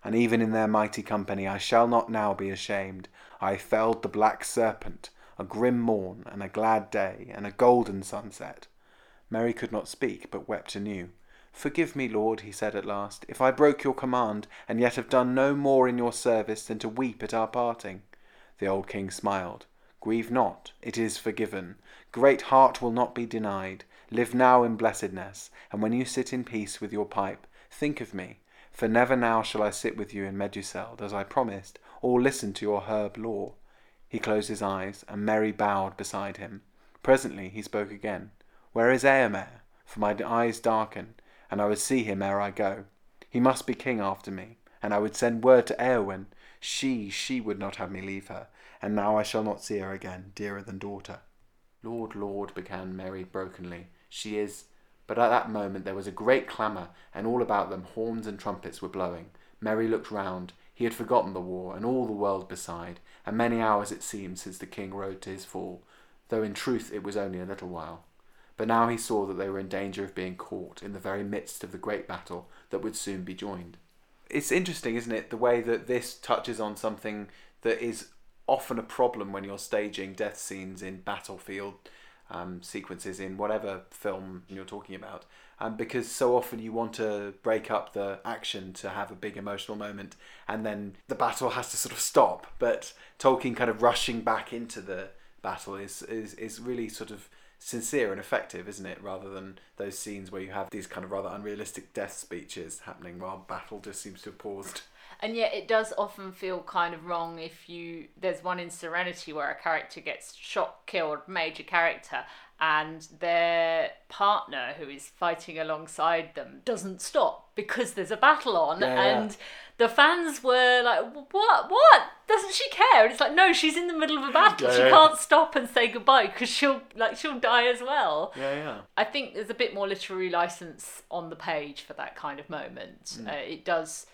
And even in their mighty company I shall not now be ashamed. I felled the black serpent, a grim morn, and a glad day, and a golden sunset. Merry could not speak, but wept anew. Forgive me, Lord, he said at last, if I broke your command, and yet have done no more in your service than to weep at our parting. The old king smiled. Grieve not, it is forgiven. Great heart will not be denied. Live now in blessedness, and when you sit in peace with your pipe, think of me, for never now shall I sit with you in Meduseld, as I promised, or listen to your herb lore. He closed his eyes, and Merry bowed beside him. Presently he spoke again. Where is Eomer? For my eyes darken, and I would see him ere I go. He must be king after me, and I would send word to Eowyn. She, she would not have me leave her, and now I shall not see her again, dearer than daughter. Lord, Lord, began Merry brokenly, she is. But at that moment there was a great clamour, and all about them horns and trumpets were blowing. Merry looked round. He had forgotten the war, and all the world beside, and many hours it seemed since the king rode to his fall, though in truth it was only a little while. But now he saw that they were in danger of being caught in the very midst of the great battle that would soon be joined. It's interesting, isn't it, the way that this touches on something that is often a problem when you're staging death scenes in battlefield um, sequences in whatever film you're talking about. Um, because so often you want to break up the action to have a big emotional moment, and then the battle has to sort of stop. But Tolkien kind of rushing back into the battle is is, is really sort of sincere and effective, isn't it? Rather than those scenes where you have these kind of rather unrealistic death speeches happening while battle just seems to have paused and yet it does often feel kind of wrong if you there's one in serenity where a character gets shot killed major character and their partner who is fighting alongside them doesn't stop because there's a battle on Yeah, and yeah. the fans were like what what doesn't she care and it's like no she's in the middle of a battle Yeah, she can't stop and say goodbye because she'll like she'll die as well Yeah, yeah. I think there's a bit more literary license on the page for that kind of moment. Mm. Uh, it does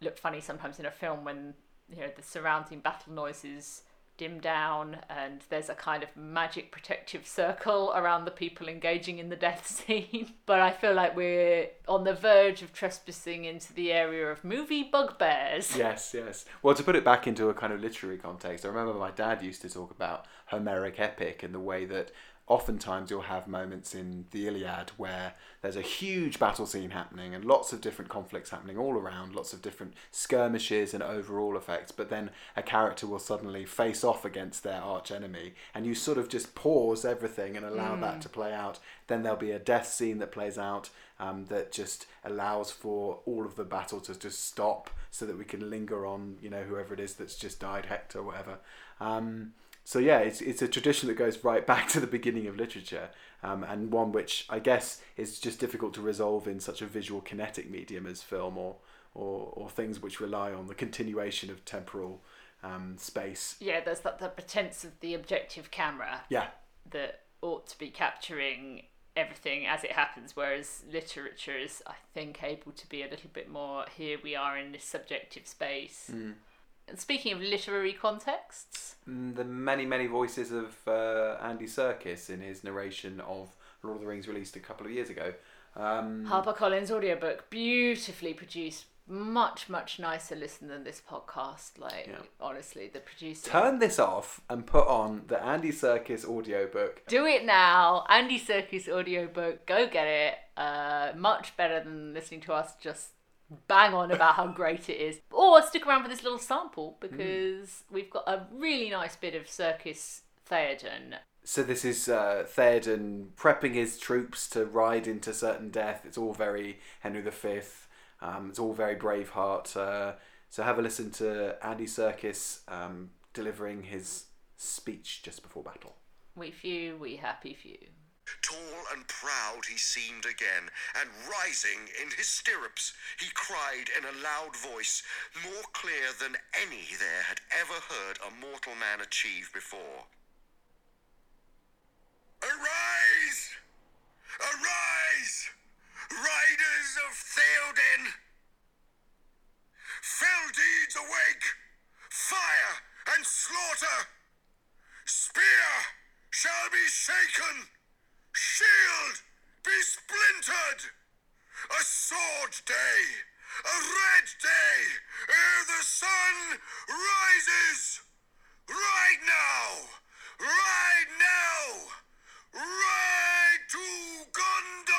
look funny sometimes in a film when you know the surrounding battle noises dim down and there's a kind of magic protective circle around the people engaging in the death *laughs* scene. but I feel like we're on the verge of trespassing into the area of movie bugbears. *laughs* Yes, yes. Well, to put it back into a kind of literary context, I remember my dad used to talk about Homeric epic and the way that oftentimes you'll have moments in the Iliad where there's a huge battle scene happening and lots of different conflicts happening all around, lots of different skirmishes and overall effects, but then a character will suddenly face off against their arch enemy and you sort of just pause everything and allow Mm. that to play out. Then there'll be a death scene that plays out um, that just allows for all of the battle to just stop so that we can linger on, you know, whoever it is that's just died, Hector, whatever. Um, so yeah, it's it's a tradition that goes right back to the beginning of literature, um, and one which I guess is just difficult to resolve in such a visual kinetic medium as film or or, or things which rely on the continuation of temporal um, space. Yeah, there's that the pretense of the objective camera. Yeah. That ought to be capturing everything as it happens, whereas literature is, I think, able to be a little bit more. Here we are in this subjective space. Mm. And speaking of literary contexts, Mm, the many many voices of uh, Andy Serkis in his narration of Lord of the Rings released a couple of years ago. Um, HarperCollins audiobook, beautifully produced, much much nicer listen than this podcast. Like honestly, the producer. Turn this off and put on the Andy Serkis audiobook. Do it now. Andy Serkis audiobook. Go get it. Uh, much better than listening to us just bang on about how great it is. Or stick around for this little sample because we've got a really nice bit of Serkis Theoden. So this is uh, Theoden prepping his troops to ride into certain death. It's all very Henry V. Um, it's all very Braveheart. Uh, so have a listen to Andy Serkis um, delivering his speech just before battle. We few, we happy few. Tall and proud he seemed again, and rising in his stirrups, he cried in a loud voice, more clear than any there had ever heard a mortal man achieve before. Arise! Arise! Riders of Theoden! Fell deeds awake! Fire and slaughter! Spear shall be shaken! Shield be splintered! A sword day! A red day! Ere the sun rises! Right now! Right now! Ride to Gondor!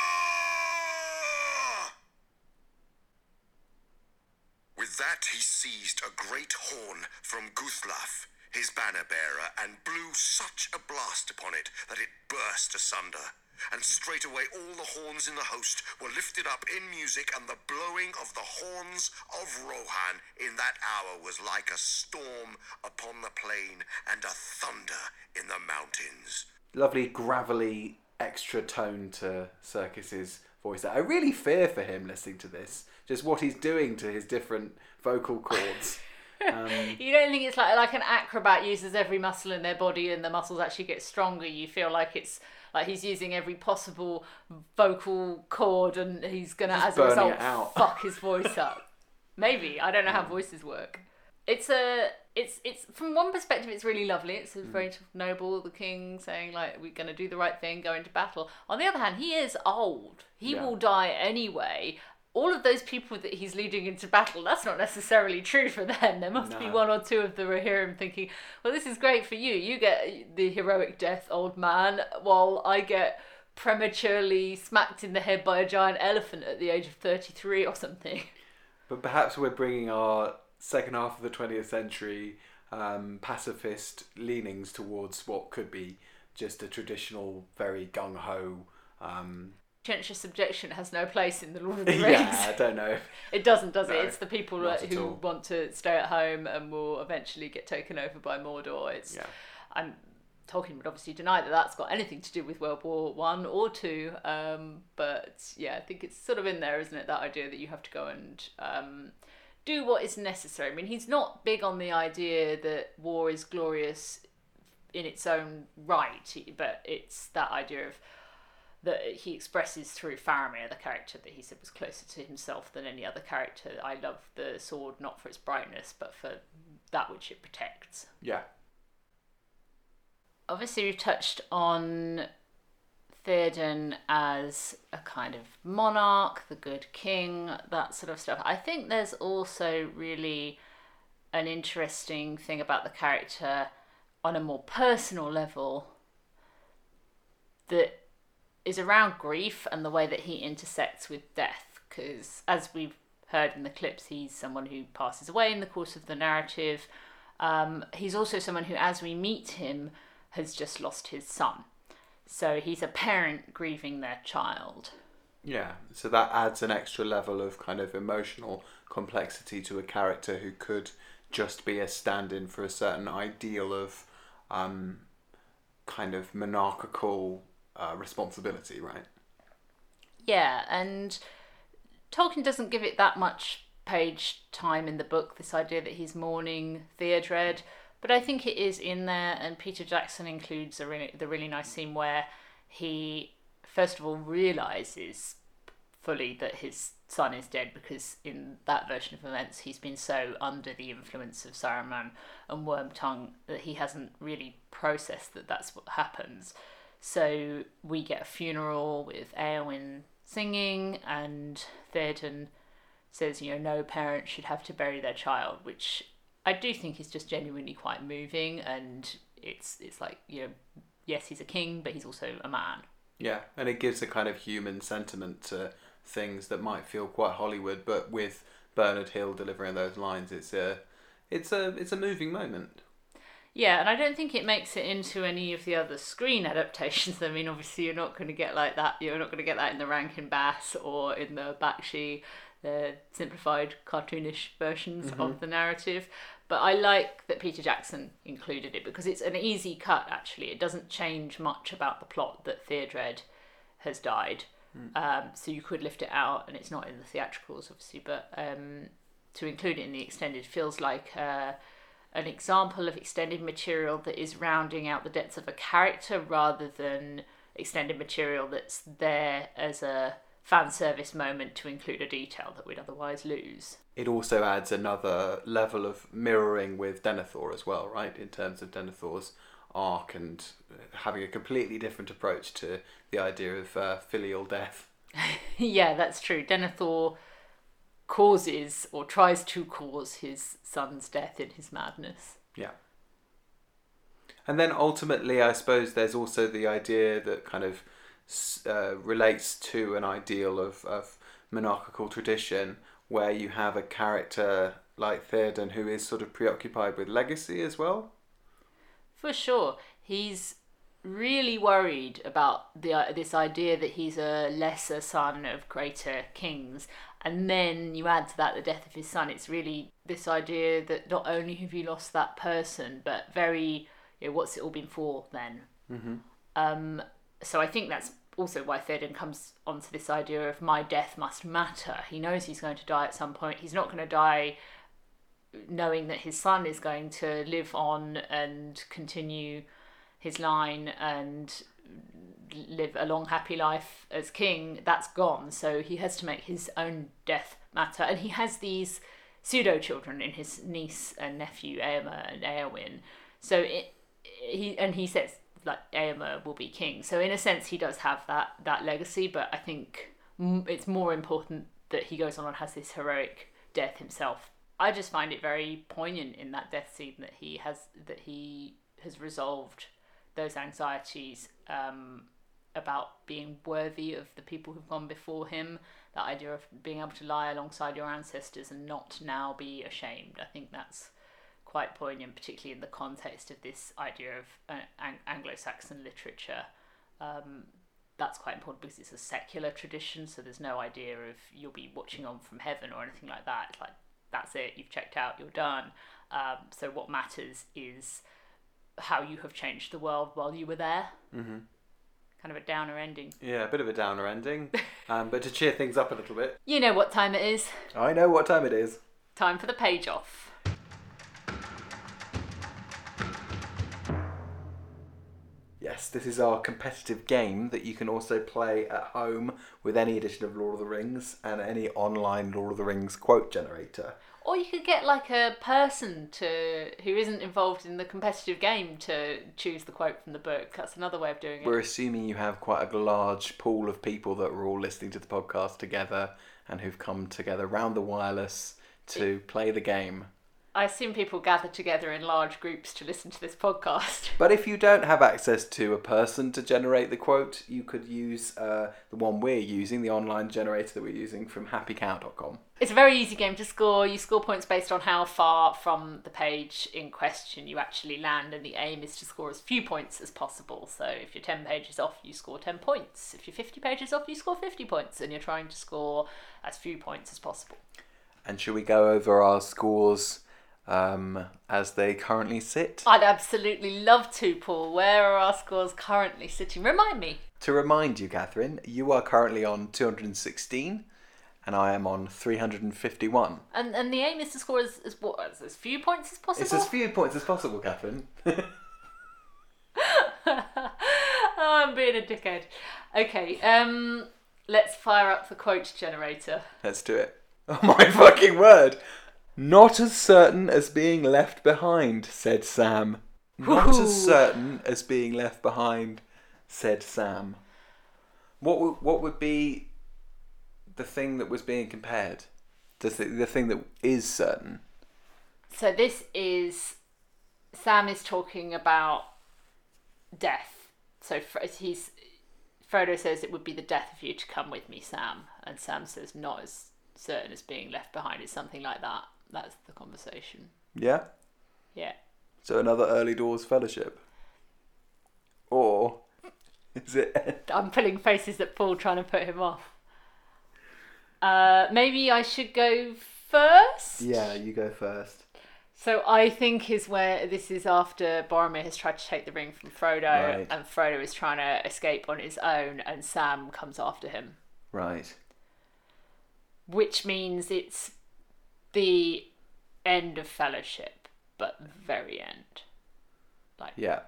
With that he seized a great horn from Guthlaf, his banner bearer, and blew such a blast upon it that it burst asunder. And straightway all the horns in the host were lifted up in music, and the blowing of the horns of Rohan in that hour was like a storm upon the plain and a thunder in the mountains. Lovely gravelly extra tone to Serkis's voice. I really fear for him listening to this. Just what he's doing to his different vocal cords. *laughs* Um, *laughs* You don't think it's like like an acrobat uses every muscle in their body and the muscles actually get stronger. You feel like it's like he's using every possible vocal cord and he's gonna as a result *laughs* fuck his voice up. Maybe I don't know how voices work. It's a it's it's from one perspective it's really lovely. It's a Hmm. very of noble. The king saying like we're gonna do the right thing, go into battle. On the other hand, he is old. He Yeah. will die anyway. All of those people that he's leading into battle, that's not necessarily true for them. There must be one or two of the him thinking, well, this is great for you. You get the heroic death, old man, while I get prematurely smacked in the head by a giant elephant at the age of 33 or something. But perhaps we're bringing our second half of the 20th century um, pacifist leanings towards what could be just a traditional, very gung ho. Um, Conscientious subjection has no place in the Lord of the *laughs* Rings. yeah, I don't know. It doesn't, does No, it? It's the people not that- at who all. want to stay at home and will eventually get taken over by Mordor. It's, Yeah. and Tolkien would obviously deny that that's got anything to do with World War One or Two. Um, but yeah, I think it's sort of in there, isn't it? That idea that you have to go and um, do what is necessary. I mean, he's not big on the idea that war is glorious in its own right, but it's that idea of that he expresses through Faramir, the character that he said was closer to himself than any other character. I love the sword not for its brightness, but for that which it protects. Yeah. Obviously, we've touched on Theoden as a kind of monarch, the good king, that sort of stuff. I think there's also really an interesting thing about the character on a more personal level that is around grief and the way that he intersects with death. Because as we've heard in the clips, he's someone who passes away in the course of the narrative. Um, he's also someone who, as we meet him, has just lost his son. So he's a parent grieving their child. Yeah, so that adds an extra level of kind of emotional complexity to a character who could just be a stand in for a certain ideal of um, kind of monarchical uh, responsibility, right? Yeah, and Tolkien doesn't give it that much page time in the book, this idea that he's mourning Theodred, but I think it is in there, and Peter Jackson includes a really, the really nice scene where he, first of all, realizes fully that his son is dead because in that version of events he's been so under the influence of Saruman and Wormtongue that he hasn't really processed that that's what happens. So we get a funeral with Eowyn singing, and Theoden says, you know, no parent should have to bury their child, which I do think is just genuinely quite moving. And it's it's like you know, yes, he's a king, but he's also a man. Yeah, and it gives a kind of human sentiment to things that might feel quite Hollywood, but with Bernard Hill delivering those lines, it's a, it's a, it's a moving moment. Yeah, and I don't think it makes it into any of the other screen adaptations. *laughs* I mean, obviously, you're not going to get like that. You're not going to get that in the Rankin Bass or in the Bakshi. the simplified, cartoonish versions Mhm. of the narrative. But I like that Peter Jackson included it because it's an easy cut. Actually, it doesn't change much about the plot that Theodred has died. Mm. Um, so you could lift it out, and it's not in the theatricals, obviously, but um, to include it in the extended feels like uh, an example of extended material that is rounding out the depths of a character rather than extended material that's there as a fan service moment to include a detail that we'd otherwise lose. It also adds another level of mirroring with Denethor as well, right? In terms of Denethor's arc and having a completely different approach to the idea of uh, filial death. *laughs* yeah, that's true. Denethor causes or tries to cause his son's death in his madness. Yeah. And then ultimately, I suppose there's also the idea that kind of uh, relates to an ideal of, of monarchical tradition where you have a character like Theoden who is sort of preoccupied with legacy as well. For sure, he's really worried about the uh, this idea that he's a lesser son of greater kings, and then you add to that the death of his son. It's really this idea that not only have you lost that person, but very, you know, what's it all been for then? Mm-hmm. Um, so I think that's also why Theoden comes onto this idea of my death must matter. He knows he's going to die at some point. He's not going to die knowing that his son is going to live on and continue his line and live a long happy life as king that's gone. So he has to make his own death matter. And he has these pseudo children in his niece and nephew Eomer and Eowyn so it, he and he says like Eomer will be king. So in a sense he does have that that legacy but I think it's more important that he goes on and has this heroic death himself. I just find it very poignant in that death scene that he has that he has resolved those anxieties um, about being worthy of the people who've gone before him. That idea of being able to lie alongside your ancestors and not now be ashamed. I think that's quite poignant, particularly in the context of this idea of uh, Ang- Anglo-Saxon literature. Um, that's quite important because it's a secular tradition, so there's no idea of you'll be watching on from heaven or anything like that. It's like that's it, you've checked out, you're done. Um, so what matters is how you have changed the world while you were there. Mm-hmm. Kind of a downer ending. Yeah, a bit of a downer ending, *laughs* um, but to cheer things up a little bit. You know what time it is. I know what time it is. Time for the page off. Yes, this is our competitive game that you can also play at home with any edition of Lord of the Rings and any online Lord of the Rings quote generator. Or you could get like a person to who isn't involved in the competitive game to choose the quote from the book. That's another way of doing it. We're assuming you have quite a large pool of people that are all listening to the podcast together and who've come together round the wireless to play the game. I assume people gather together in large groups to listen to this podcast. *laughs* But if you don't have access to a person to generate the quote, you could use uh, the one we're using, the online generator that we're using from happycow.com. It's a very easy game to score. You score points based on how far from the page in question you actually land, and the aim is to score as few points as possible. So if you're 10 pages off, you score 10 points. If you're 50 pages off, you score 50 points, and you're trying to score as few points as possible. And should we go over our scores um, as they currently sit? I'd absolutely love to, Paul. Where are our scores currently sitting? Remind me. To remind you, Catherine, you are currently on 216 and I am on 351. And and the aim is to score as, as what as, as few points as possible. It's as few points as possible, Catherine. *laughs* oh, I'm being a dickhead. Okay, um, let's fire up the quote generator. Let's do it. *laughs* Oh my fucking word! Not as certain as being left behind, said Sam. Not as certain as being left behind, said Sam. What would, what would be the thing that was being compared? The, th- the thing that is certain? So this is Sam is talking about death. So he's Frodo says it would be the death of you to come with me, Sam, and Sam says not as certain as being left behind. It's something like that. That's the conversation. Yeah? Yeah. So another early doors fellowship? Or is it *laughs* I'm pulling faces at Paul trying to put him off. Uh, maybe I should go first. Yeah, you go first. So I think is where this is after Boromir has tried to take the ring from Frodo, Right. and Frodo is trying to escape on his own, and Sam comes after him, Right. which means it's the end of Fellowship, but very end. Like Yeah.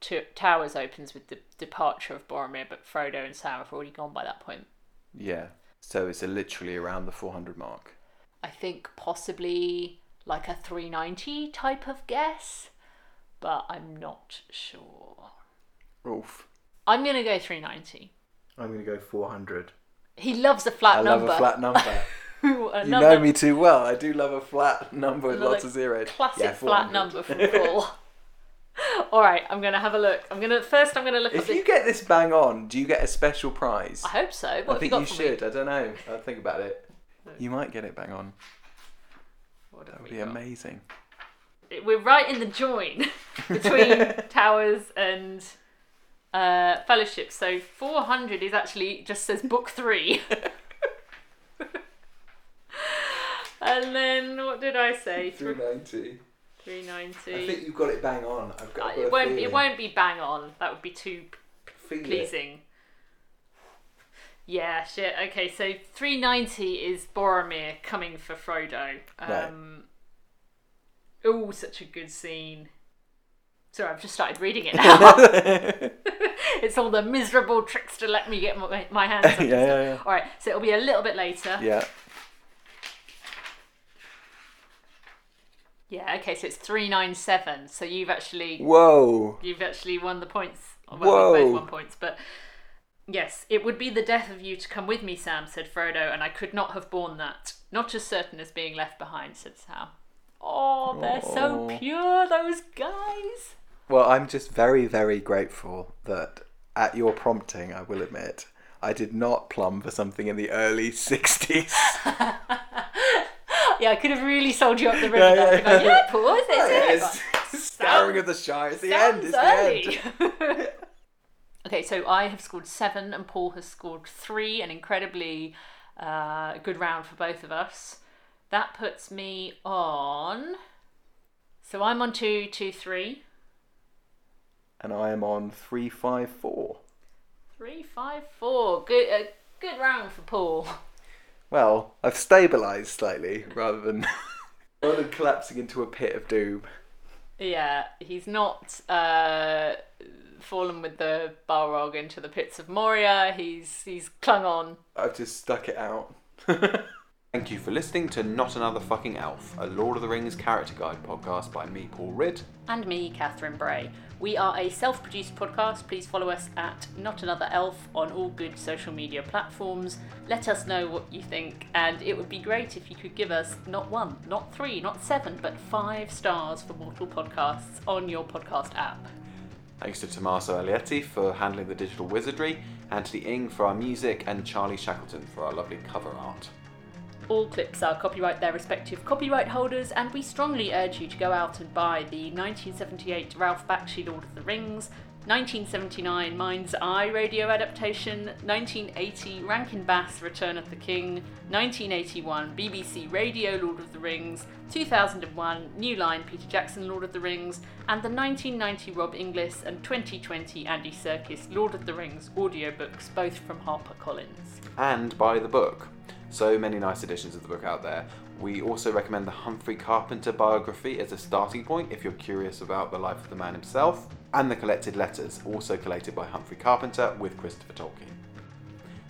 T- Towers opens with the departure of Boromir, but Frodo and Sam have already gone by that point. Yeah. So it's a literally around the 400 mark. I think possibly like a 390 type of guess, but I'm not sure. Oof. I'm gonna go 390. I'm going to go 400. He loves a flat I number. love a flat number. *laughs* *laughs* you know me too well. I do love a flat number with lots of zeros. Classic Yeah, flat number from *laughs* Paul. *laughs* All right, I'm gonna have a look. I'm gonna first. I'm gonna look If you get this bang on, do you get a special prize? I hope so. What I have you think you should. me? I don't know. I'll think about it. You might get it bang on. What That would be got? amazing. We're right in the join between Towers and uh, Fellowship. So 400 is actually just says book three. And then what did I say? *laughs* 390. 390. I think you've got it bang on. I've got, Uh, I've got it won't. It won't be bang on. That would be too Feel it. pleasing. Yeah, shit. Okay, so 390 is Boromir coming for Frodo. Right. Um, Oh, such a good scene. Sorry, I've just started reading it now. *laughs* *laughs* it's all the miserable tricks to let me get my, my hands on it. Yeah, yeah, yeah. All right, so it'll be a little bit later. Yeah. Yeah, okay, so it's 397. So you've actually Whoa. You've actually won the points. Well, Whoa. we both won points, but yes, it would be the death of you to come with me, Sam, said Frodo, and I could not have borne that. Not as certain as being left behind, said Sam. Oh, they're so pure, those guys. Well, I'm just very, very grateful that at your prompting, I will admit, I did not plumb for something in the early *laughs* 60s. *laughs* *laughs* Yeah, I could have really sold you up the river Yeah, there. yeah, yeah. yeah, Paul, is it? Yeah, Is it? it's Scouring of the Shire. It's the end. It's the end. *laughs* *laughs* okay, so I have scored seven and Paul has scored three, an incredibly uh, good round for both of us. That puts me on. So I'm on two, two, three. And I am on 354. Three, five, four. Good, uh, good round for Paul. Well, I've stabilised slightly rather than *laughs* rather than collapsing into a pit of doom. Yeah, he's not uh, fallen with the Balrog into the pits of Moria. He's he's clung on. I've just stuck it out. *laughs* Thank you for listening to Not Another Fucking Elf, a Lord of the Rings character guide podcast by me, Paul Ridd. and me, Catherine Bray. We are a self produced podcast. Please follow us at Not Another Elf on all good social media platforms. Let us know what you think, and it would be great if you could give us not one, not three, not seven, but five stars for Mortal Podcasts on your podcast app. Thanks to Tommaso Alietti for handling the digital wizardry, Anthony Ing for our music, and Charlie Shackleton for our lovely cover art. All clips are copyright their respective copyright holders, and we strongly urge you to go out and buy the 1978 Ralph Bakshi Lord of the Rings, 1979 Mind's Eye radio adaptation, 1980 Rankin Bass Return of the King, 1981 BBC Radio Lord of the Rings, 2001 New Line Peter Jackson Lord of the Rings, and the 1990 Rob Inglis and 2020 Andy Serkis Lord of the Rings audiobooks, both from HarperCollins. and buy the book. So many nice editions of the book out there. We also recommend the Humphrey Carpenter biography as a starting point if you're curious about the life of the man himself, and the collected letters, also collated by Humphrey Carpenter with Christopher Tolkien.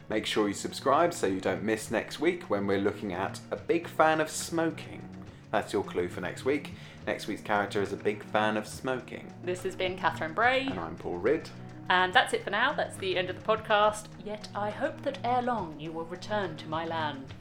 Make sure you subscribe so you don't miss next week when we're looking at a big fan of smoking. That's your clue for next week. Next week's character is a big fan of smoking. This has been Catherine Bray. And I'm Paul Ridd. And that's it for now. That's the end of the podcast. Yet I hope that ere long you will return to my land.